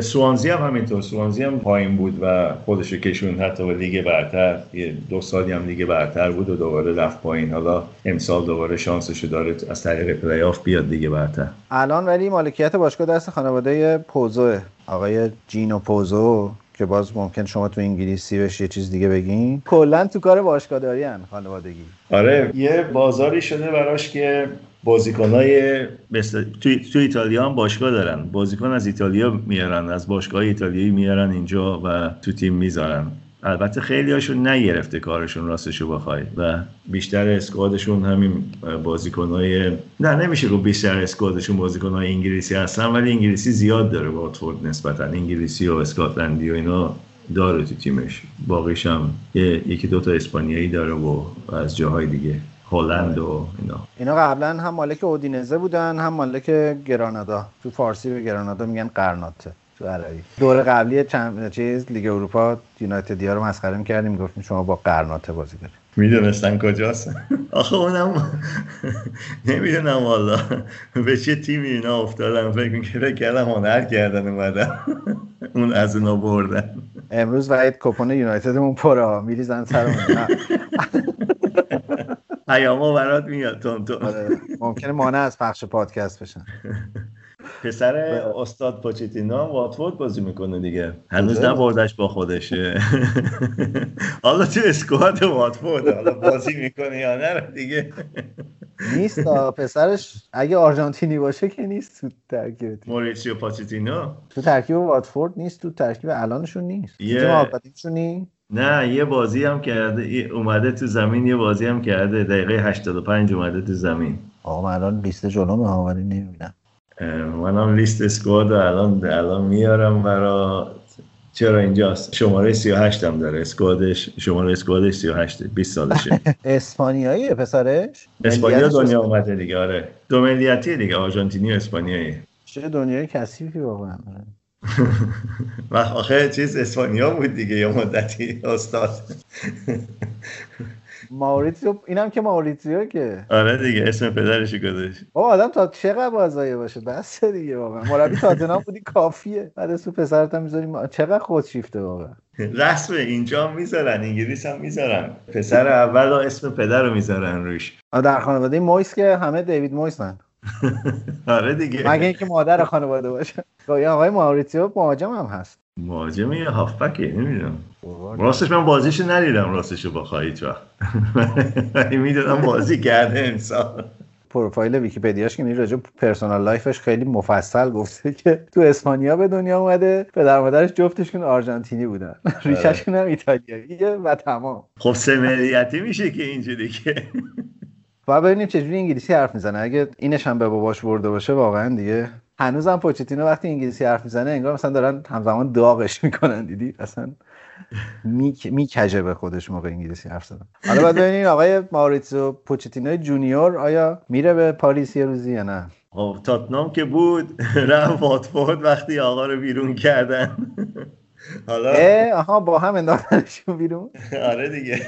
[SPEAKER 1] سوانزی هم همینطور. سوانزی هم پایین بود و خودشو کشوند حتی به لیگ برتر. یه دو سالی هم لیگ برتر بود و دوباره رفت پایین. حالا امسال دوباره شانسشو داره از طریق پلی آف بیاد لیگ برتر.
[SPEAKER 2] الان ولی مالکیت باشگاه دست خانواده پوزوه. آقای جینو پوزو که باز ممکن شما تو انگلیسی بهش یه چیز دیگه بگین. کلا تو کار باشگاهداری ان خانوادگی.
[SPEAKER 1] آره یه بازاری شده براش که بازیکنای تو, تو ایتالیا هم باشگاه دارن. بازیکن از ایتالیا میارن از باشگاه ایتالیایی میارن اینجا و تو تیم می‌ذارن. البته خیلی هاشون نگرفته کارشون راستشو بخوای و بیشتر اسکوادشون همین بازیکنهای نه نمیشه گفت بیشتر اسکوادشون بازیکنهای انگلیسی هستن ولی انگلیسی زیاد داره واتفورد نسبتا. انگلیسی و اسکاتلندی و اینا داره تو تیمش. باقیش هم یکی دوتا اسپانیایی داره و از جاهای دیگه. هلند و اینا.
[SPEAKER 2] اینا قبلا هم مالک اودینزه بودن هم مالک گرانادا. تو فارسی به گرانادا میگن قرناطه تو عربی. دور قبلی چند چیز لیگ اروپا یونایتد رو مسخره می‌کردیم می‌گفتیم شما با قرناطه بازی دارید.
[SPEAKER 1] می‌دونستن کجاست؟ آخه اونم (laughs) نمی‌دونم والا. به چه تیمی اینا افتادن؟ فکر کردم هنر کردن اومدن. (laughs) اون از اونا بردن.
[SPEAKER 2] امروز وحید کپون یونایتدمون پره میریزن سرمون. (laughs)
[SPEAKER 1] پیاما برات میاد تون تون.
[SPEAKER 2] آره، ممکنه مانع از پخش پادکست بشن.
[SPEAKER 1] پسر استاد پوچتینو هم واتفورد بازی می‌کنه دیگه. هنوز نبردش با خودشه. حالا تو اسکواد واتفورد حالا بازی می‌کنه یا نه دیگه.
[SPEAKER 2] نیست پسرش اگه آرژانتینی باشه که نیست تو ترکیب
[SPEAKER 1] موریسیو پاچتینو
[SPEAKER 2] تو ترکیب واتفورد نیست تو ترکیب الانشون نیست. یه
[SPEAKER 1] نه یه بازی هم کرده اومده تو زمین یه بازی هم کرده. دقیقه 85 اومده تو زمین.
[SPEAKER 2] آقا من الان لیست جلو ولی نمی‌بینم.
[SPEAKER 1] منم لیست اسکواد الان الان میارم برا چرا اینجاست؟ شماره 38 هم داره squad ش شماره squad ش 38 20 سالشه. (laughs)
[SPEAKER 2] اسپانیایی پسرش؟
[SPEAKER 1] اسپانیا دنیا اومده دیگه آره. دو ملیتی دیگه آرژانتینی و اسپانیایی.
[SPEAKER 2] چه دنیای کثیفی واقعا.
[SPEAKER 1] و آخه چیز اسپانیا بود دیگه یه مدتی استاد.
[SPEAKER 2] ماوریتسیو اینم که ماوریتسیو که.
[SPEAKER 1] آره دیگه اسم پدرش گذاشت.
[SPEAKER 2] او آدم تا چقدر بازایه باشه؟ بس دیگه واقعا. مربی تاتنهام بودی کافیه. بعد اسم پسرت هم می‌ذاریم چقدر خودشیفته واقعا.
[SPEAKER 1] رسم اینجا می‌ذارن انگلیس هم می‌ذارن. پسر اول اسم پدر رو می‌ذارن روش.
[SPEAKER 2] در خانواده مویس که همه دیوید مویسن (laughs)
[SPEAKER 1] آره دیگه.
[SPEAKER 2] مگه اینکه مادر خانواده باشه. یا آقای ماوریتسیو مهاجم هم هست.
[SPEAKER 1] مهاجم یا هافبکه نمی‌دونم. راستش من بازیش ندیدم راستش با خواهید وقت ولی (laughs) می‌دونم بازی کرده انسان
[SPEAKER 2] پروفایل ویکیپدیاش که راجع personal life ش خیلی مفصل گفته که تو اسپانیا به دنیا اومده پدر مادرش جفتشون آرژانتینی بودن. آره. ریشهشون هم ایتالیاییه و تمام.
[SPEAKER 1] خب سمریتی میشه که اینجوری که.
[SPEAKER 2] و ببینیم چجوری انگلیسی حرف می‌زنه. اگه اینش هم به باباش برده باشه واقعا دیگه. هنوزم پوچتینو وقتی انگلیسی حرف می‌زنه انگار مثلا دارن همزمان داغش می‌کنن دیدی؟ اصلا میکجه به خودش موقع انگلیسی حرف زدن. حالا باید ببینین آقای ماریتسو پوچتینو جونیور آیا میره به پاریس یه روزی یا نه؟
[SPEAKER 1] خب تاتنام که بود (laughs) رفت واتفورد وقتی آقا رو بیرون کردن. (laughs)
[SPEAKER 2] حالا؟ آها با هم انداختنشون بیرون.
[SPEAKER 1] آره دیگه.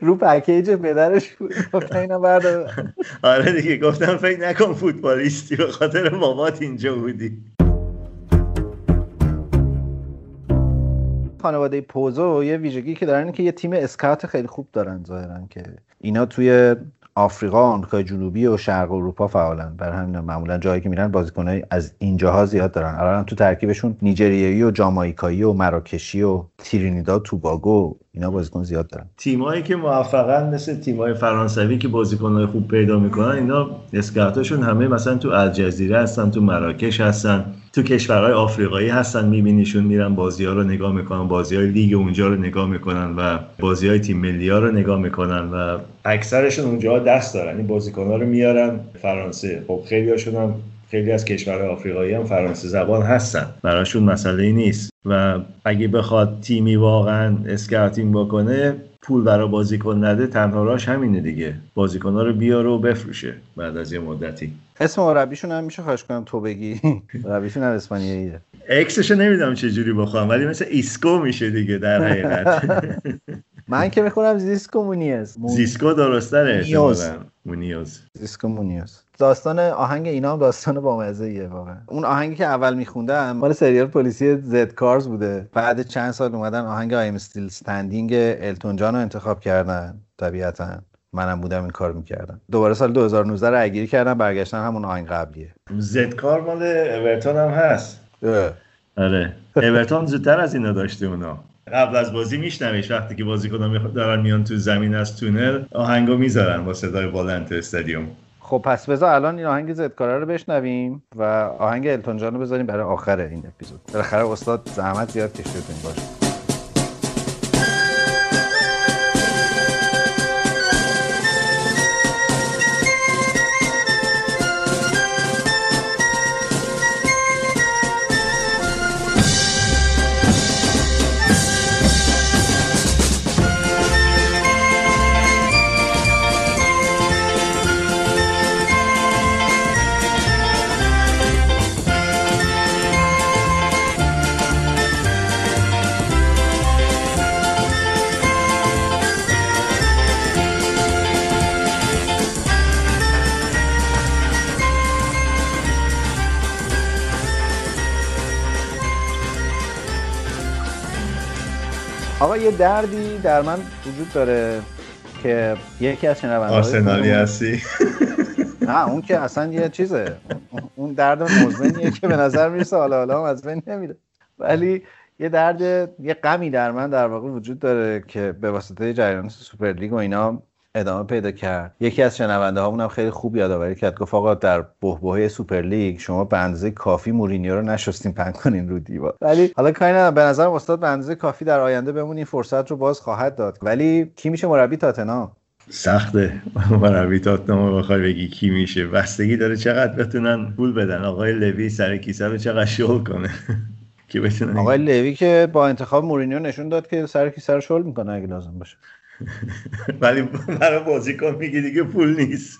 [SPEAKER 2] رو پکیج پدرش بود گفتن اینو
[SPEAKER 1] آره دیگه گفتم فکر نکن فوتبالیستی به خاطر بابات اینجا بودی.
[SPEAKER 2] خانواده پوزو یه ویژگی که دارن که یه تیم اسکات خیلی خوب دارن ظاهرا که اینا توی آفریقا آمریکای جنوبی و شرق اروپا فعالن بر همین معمولا جایی که میرن بازیکنای از اینجاها زیاد دارن. الان تو ترکیبشون نیجریایی و جامائیکایی و مراکشی و ترینیداد توباگو اینا بازیکن زیاد دارن.
[SPEAKER 1] تیمایی که موفقن مثل تیمای فرانسوی که بازیکنای خوب پیدا می‌کنن اینا اسکاتاشون همه مثلا تو الجزیره هستن تو مراکش هستن. تو کشورهای آفریقایی هستن میبینیشون میرن بازی ها رو نگاه می‌کنن بازی های لیگ اونجا رو نگاه می‌کنن و بازی های تیم ملی ها رو نگاه می‌کنن و اکثرشون اونجا دست دارن. این بازیکن ها رو میارن فرانسه. خب خیلی هاشون خیلی از کشورهای آفریقایی هم فرانسه زبان هستن. براشون مسئله نیست. و اگه بخواد تیمی واقعا scouting بکنه پول برای بازیکن نده تنها راش همینه دیگه. ها رو بیاره و بفروشه بعد از یه مدتی.
[SPEAKER 2] اسم مربیشون هم میشه خواهش کنم تو بگی؟ (laughs) مربیشون هم اسپانیاییه.
[SPEAKER 1] X شو نمی‌دونم چه جوری بخوام ولی مثل ایسکو میشه دیگه در حقیقت. (laughs)
[SPEAKER 2] من که می‌خونم زیسکو مونیز.
[SPEAKER 1] زیسکو درستره مونیوز
[SPEAKER 2] زیسکو مونیوز داستان آهنگ اینا هم داستان بامزه ایه واقعا. اون آهنگی که اول میخوندم مال سریال پلیسی Z-Cars بوده. بعد چند سال اومدن آهنگ I'm Still Standing التون جان رو انتخاب کردن طبیعتا. منم بودم این کار می‌کردم. دوباره سال 2019 رو اگیری کردم برگشتن همون آهنگ قبلیه.
[SPEAKER 1] زد کار مال اورتون هم هست. آره. اورتون زودتر از اینا داشته اونا. قبل از بازی میشنویش وقتی که بازی کنم دارن میان تو زمین از تونل آهنگو می‌ذارن با صدای بلند استادیوم.
[SPEAKER 2] خب پس بذار الان این آهنگ زدکاره رو بشنویم و آهنگ التون جان رو بذاریم برای آخر این اپیزود. بالاخره استاد زحمت زیاد کشیده تو این باشه. دردی در من وجود داره که یکی از شنونده
[SPEAKER 1] آرسنالی هستی؟ (laughs)
[SPEAKER 2] نه اون که اصلا یه چیزه. اون درد مزمنیه که به نظر می‌رسه حالا حالا از بین نمیره. ولی یه درد یه غمی در من در واقع وجود داره که به واسطه جریان سوپرلیگ و اینا ادامه پیدا کرد. یکی از شنونده هامون خیلی خوب یادآوری کرد. گفت آقا در بحبوحه سوپرلیگ شما به اندازه کافی مورینیو رو نشستین پنگ کنین رو دیوار. ولی حالا کاری ندارم. به نظر استاد به اندازه کافی در آینده بهمون این فرصت رو باز خواهد داد. ولی کی میشه مربی تاتنهام؟
[SPEAKER 1] سخته. (laughs) مربی تاتنهام بخوای بگی کی میشه. بستگی داره چقدر بتونن پول بدن. آقای لوی سر کیسه رو چقدر شل کنه. (laughs)
[SPEAKER 2] آقای لوی که با انتخاب مورینیو نشون داد که سر کیسه رو شل می‌کنه اگه لازم باشه.
[SPEAKER 1] ولی برای بازیکن میگی دیگه پول نیست.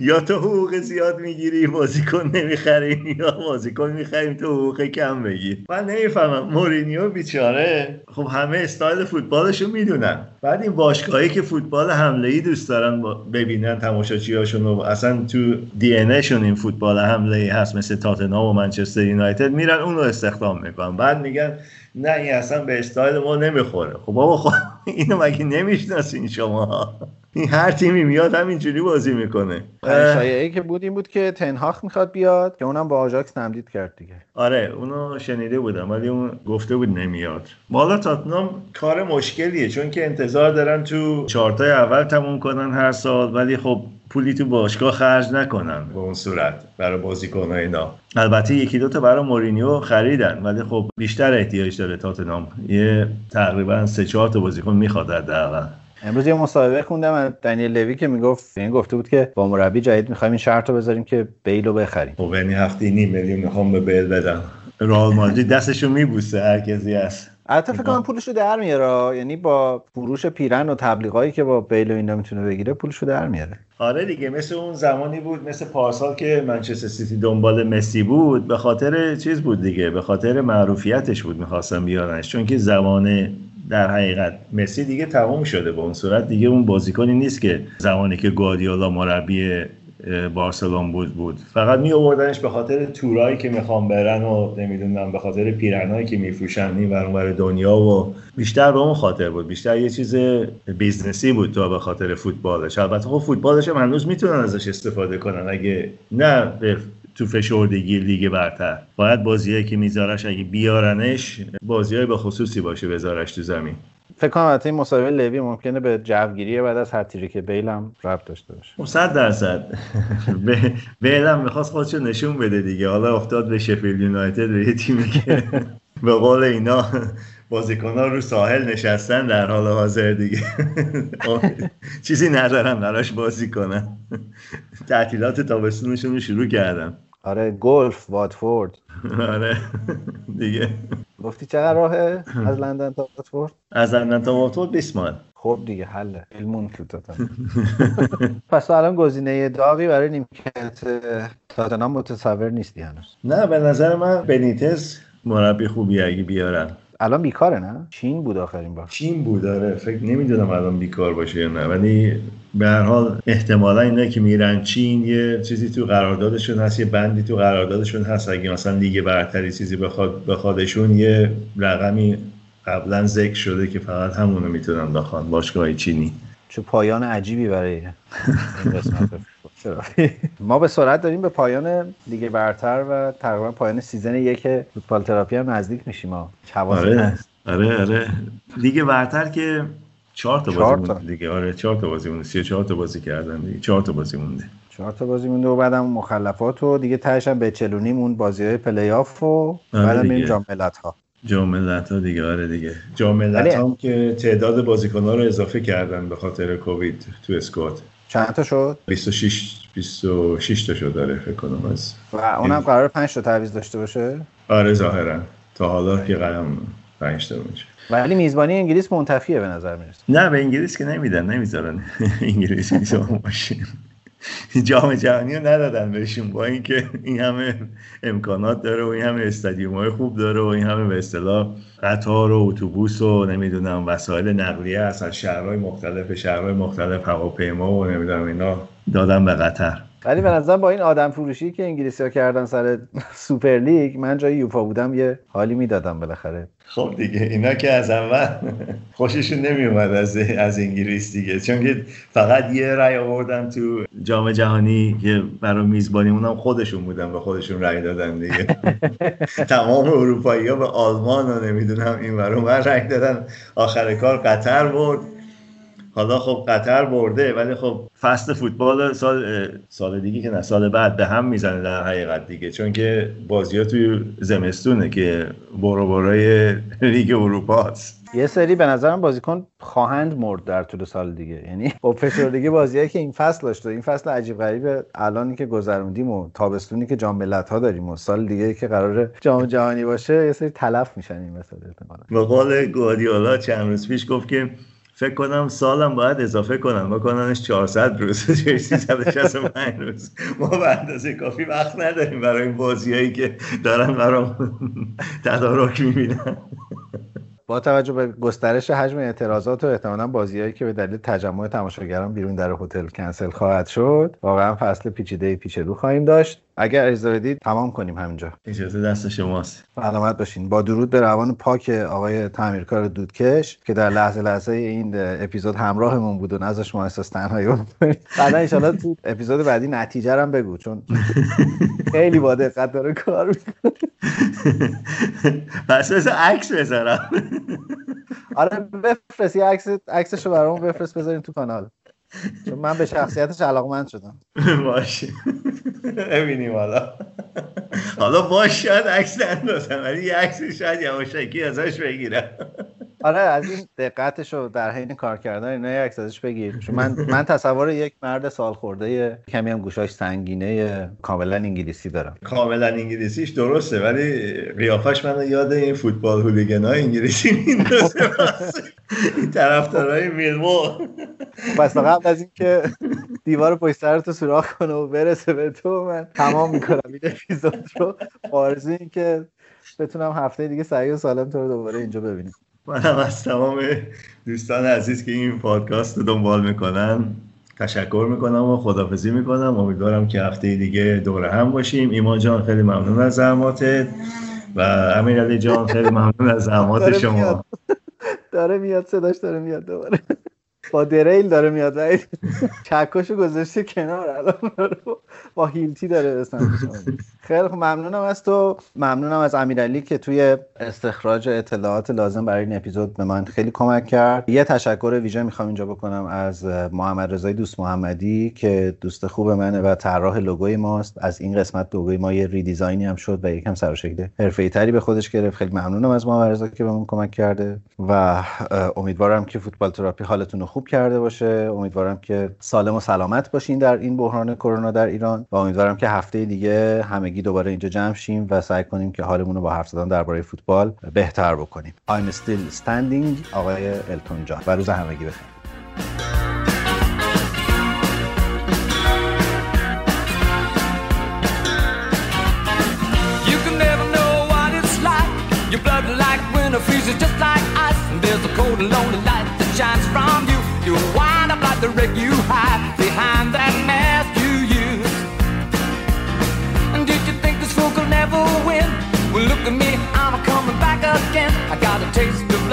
[SPEAKER 1] یا تو حقوق زیاد می‌گیری بازیکن نمی‌خریم یا بازیکن می‌خریم تو حقوق کم بگیر من نمی‌فهمم. مورینیو بیچاره. خب همه استایل فوتبالشو می‌دونن. بعد این باشگاهی که فوتبال حمله ای دوست دارن ببینن تماشاچیاشون و اصلا تو دی ان این فوتبال حمله ای هست مثل تاتنهام و منچستر یونایتد. میرن اونو استخدام می‌کنن. بعد میگن نه این اصلا به استایل ما نمی‌خوره. خب بابا خب اینو مگه نمی‌شناسین شما؟ این هر تیمی میاد همینجوری بازی می‌کنه.
[SPEAKER 2] شایعه که بود این بود که تنهاخ می‌خواد بیاد که اونم با آژاکس تمدید کرد دیگه.
[SPEAKER 1] آره اونو شنیده بودم ولی اون گفته بود نمیاد. مالا تاتنام کار مشکلیه چون که انتظار دارن تو چارتای اول تموم کنن هر سال ولی خب پولی تو باشگاه خرج نکنن به اون صورت برای بازیکن اینا. البته یکی دو تا برای مورینیو خریدن ولی خب بیشتر احتیاج داره تاتنام یه تقریبا سه چهار تا بازیکن می‌خواد در
[SPEAKER 2] امروز یه مصاحبه خوندم دنیل لوی که می‌گفت این گفته بود که با مربی جدید می‌خوایم این شرط رو بذاریم که بیل رو بخریم.
[SPEAKER 1] خب یعنی هفته نیم میلیون می‌خوام به بیل بدم. رئال مادرید دستشو میبوسه هر کسی هست.
[SPEAKER 2] البته فکر کنم پولشو در میاره یعنی با فروش پیرن و تبلیغایی که با بیل و اینا می‌تونه بگیره پولشو در میاره.
[SPEAKER 1] آره دیگه مثل اون زمانی بود مثل پارسال که منچستر سیتی دنبال مسی بود به خاطر چیز بود دیگه به خاطر معروفیتش بود می‌خواستم بیارنش. چون که زمان در حقیقت مسی دیگه تمام شده به اون صورت دیگه اون بازیکنی نیست که زمانی که گواردیولا مربی بارسلون بود بود. فقط می آوردنش به خاطر تورایی که می‌خوام برن و نمی‌دونم به خاطر پیرنهایی که میفروشن این ور دنیا و بیشتر به اون خاطر بود. بیشتر یه چیز business ی بود تو به خاطر فوتبالش. البته خب فوتبالش هم هنوز می‌تونن ازش استفاده کنن. اگه نه به تو فشردگی لیگ برتر. باید بازیایی که میذارش اگه بیارنش بازیای به خصوصی باشه بذارش تو زمین.
[SPEAKER 2] فکر کنم البته این مصاحبه لوی ممکنه به جوگیری بعد از هتریک بیل هم ربط داشته باشه.
[SPEAKER 1] 100 خب درصد. (laughs) بیل هم می‌خواست خودشو نشون بده دیگه. حالا افتاد به شفیلد یونایتد به یه تیمی که (laughs) به قول اینا بازیکن ها رو ساحل نشستن در حال حاضر دیگه. (laughs) چیزی ندارم براش بازی کنن. تعطیلات تابستونشون رو شروع کردم
[SPEAKER 2] آره گلف واتفورد. (laughs)
[SPEAKER 1] آره دیگه.
[SPEAKER 2] گفتی چقدر راهه (clears throat) از لندن تا واتفورد؟
[SPEAKER 1] از لندن تا واتفورد 20 مایل.
[SPEAKER 2] خب دیگه حله. علمون کوتاه (laughs) پس الان گزینه داغی برای نیمکت تاتنهام متصور نیستی هنوز.
[SPEAKER 1] نه به نظر من بنیتس مربی خوبی اگه بیارن.
[SPEAKER 2] الان بیکاره نه؟ چین بود آخرین بار.
[SPEAKER 1] چین بود داره فکر نمی‌دونم الان بیکار باشه یا نه ولی به هر حال احتمالا اینه که میرن چین یه چیزی تو قراردادشون هست یه بندی تو قراردادشون هست. اگه مثلا لیگ برتری چیزی بخواد بخوادشون یه رقمی قبلا ذکر شده که فقط همونو می‌تونن بخوان باشگاه چینی.
[SPEAKER 2] چه پایان عجیبی برای (laughs) ما به سرعت داریم به پایان لیگ برتر و تقریبا پایان season یک فوتبال تراپی هم نزدیک میشیم. ما
[SPEAKER 1] آره. آره آره. لیگ برتر که چهار تا بازی مونده دیگه. آره چهار تا بازی مونده. سی چهار تا بازی کردن دیگه. چهار تا بازی مونده.
[SPEAKER 2] چهار تا بازی مونده و بعدم مخلفات و دیگه تهش هم به چلونیم اون بازی های پلی آف و آره بعدم این جام ها
[SPEAKER 1] جام ها دیگه. آره دیگه. جام هم که تعداد بازیکن ها رو اضافه کردن به خاطر کووید تو squad
[SPEAKER 2] چند تا شد؟
[SPEAKER 1] 26 26 تا شد داره فکر کنم. از
[SPEAKER 2] و اونم قرار 5 تا تعویض داشته باشه؟
[SPEAKER 1] آره ظاهرا. تا حالا یه قدم 5 تا باشه
[SPEAKER 2] ولی میزبانی انگلیس منتفیه به نظر می‌رسه.
[SPEAKER 1] نه به انگلیس که نمیدن نمی‌ذارن (laughs) انگلیس میزبان باشه جام جهانی رو ندادن بهشون با اینکه این همه امکانات داره و این همه استادیوم های خوب داره و این همه به اصطلاح قطار و اتوبوس و نمی‌دونم وسایل نقلیه از شهرهای مختلف شهرهای مختلف هواپیما و نمی‌دونم اینا دادن به قطر.
[SPEAKER 2] ولی به نظر با این آدم فروشی که انگلیسی ها کردن سر سوپر لیگ من جای یوفا بودم یه حالی می‌دادم بالاخره.
[SPEAKER 1] خب دیگه اینا که از اول خوششون نمیومد از از انگلیس دیگه. چون که فقط یه رأی آوردن تو جام جهانی که برای میزبانی اونم خودشون بودن به خودشون رأی دادن دیگه. (laughs) تمام اروپایی ها به آلمان و نمی‌دونم این برای من رأی دادن. آخر کار قطر برد. حالا خب قطر برده ولی خب فصل فوتبال سال سال دیگه که نه سال بعد به هم می‌زنه در حقیقت دیگه. چون که بازی ها توی زمستونه که برو برای لیگ اروپا هست.
[SPEAKER 2] یه سری به نظرم بازیکن خواهند مرد در طول سال دیگه. یعنی با فشردگی بازیایی که این فصل داشته این فصل عجیب غریب الانی که گذروندیم و تابستونی که جام ها داریم و سال دیگه که قرار جام جهانی باشه یه سری تلف میشن این مثلا
[SPEAKER 1] به قول گواردیولا چند روز پیش گفت که فکر کنم سالم باید اضافه کنم بکننش 400 روز (laughs) 365 روز. ما به اندازه کافی وقت نداریم برای این بازیایی که دارن برام تدارک می‌بینن.
[SPEAKER 2] با توجه به گسترش حجم اعتراضات و احتمالا بازیهایی که به دلیل تجمع تماشاگران بیرون در هتل کنسل خواهد شد واقعا فصل پیچیده پیش رو خواهیم داشت. اگر اجازه بدید تمام کنیم همینجا.
[SPEAKER 1] اجازه دست شماست.
[SPEAKER 2] سلامت باشین. با درود به روان پاک آقای تعمیرکار دودکش که در لحظه لحظه این اپیزود همراهمون بود و نذاش ما احساس تنهایی بعدا ان تو اپیزود بعدی نتیجه هم بگو چون خیلی با دقت داره کار می‌کنه.
[SPEAKER 1] پس عکس بذارم.
[SPEAKER 2] آره بفرست. عکس عکسشو برامون بفرست بذاریم تو کانال. چون من به شخصیتش علاقمند شدم. (laughs)
[SPEAKER 1] باشه. ببینیم حالا. حالا باش شاید عکس اندازم ولی یه عکس شاید یواشکی ازش بگیرم.
[SPEAKER 2] آره از این دقتش رو در حین کار کردن اینا عکس ازش بگیر. چون من من تصور یک مرد سال خورده کمی هم گوشاش سنگینه کاملا انگلیسی دارم.
[SPEAKER 1] کاملا انگلیسیش درسته ولی قیافش منو یاد این فوتبال هولیگنای انگلیسی میندازه. این طرفدارای میلمو.
[SPEAKER 2] پس قبل از اینکه دیوار پشت سرتو سوراخ کنه و برسه به تو من تمام می‌کنم این اپیزود رو. آرزو این که بتونم هفته دیگه سعی و سالم تو رو دوباره اینجا ببینیم
[SPEAKER 1] منم از تمام دوستان عزیز که این پادکست رو دنبال می‌کنن تشکر می‌کنم و خدافزی می‌کنم. امیدوارم که هفته دیگه دوره هم باشیم. ایمان جان خیلی ممنون از زحماتت. و امیر علی جان خیلی ممنون از زحمات شما.
[SPEAKER 2] داره میاد صداش داره میاد دوباره. با دریل داره میاد. چکاشو گذاشته کنار الان با هیلتی داره (laughs) خیلی خوب ممنونم از تو. ممنونم از امیرعلی که توی استخراج اطلاعات لازم برای این اپیزود به من خیلی کمک کرد. یه تشکر ویژه می‌خوام اینجا بکنم از محمد رضای دوست محمدی که دوست خوب منه و طراح لوگوی ماست. از این قسمت لوگوی ما یه ریدیزاینی هم شد و یکم سر و شکل حرفه‌ای تری به خودش گرفت. خیلی ممنونم از محمد رضا که بهمون کمک کرده و امیدوارم که فوتبال تراپی حالتون رو خوب کرده باشه. امیدوارم که سالم و سلامت باشین در این بحران کرونا در ایران. و امیدوارم که هفته دیگه همگی دوباره اینجا جمع شیم و سعی کنیم که حالمون رو با حرف زدن درباره فوتبال بهتر بکنیم. I'm still standing آقای التون جان. و روز همگی بخیر. Blood like just like And there's cold and lonely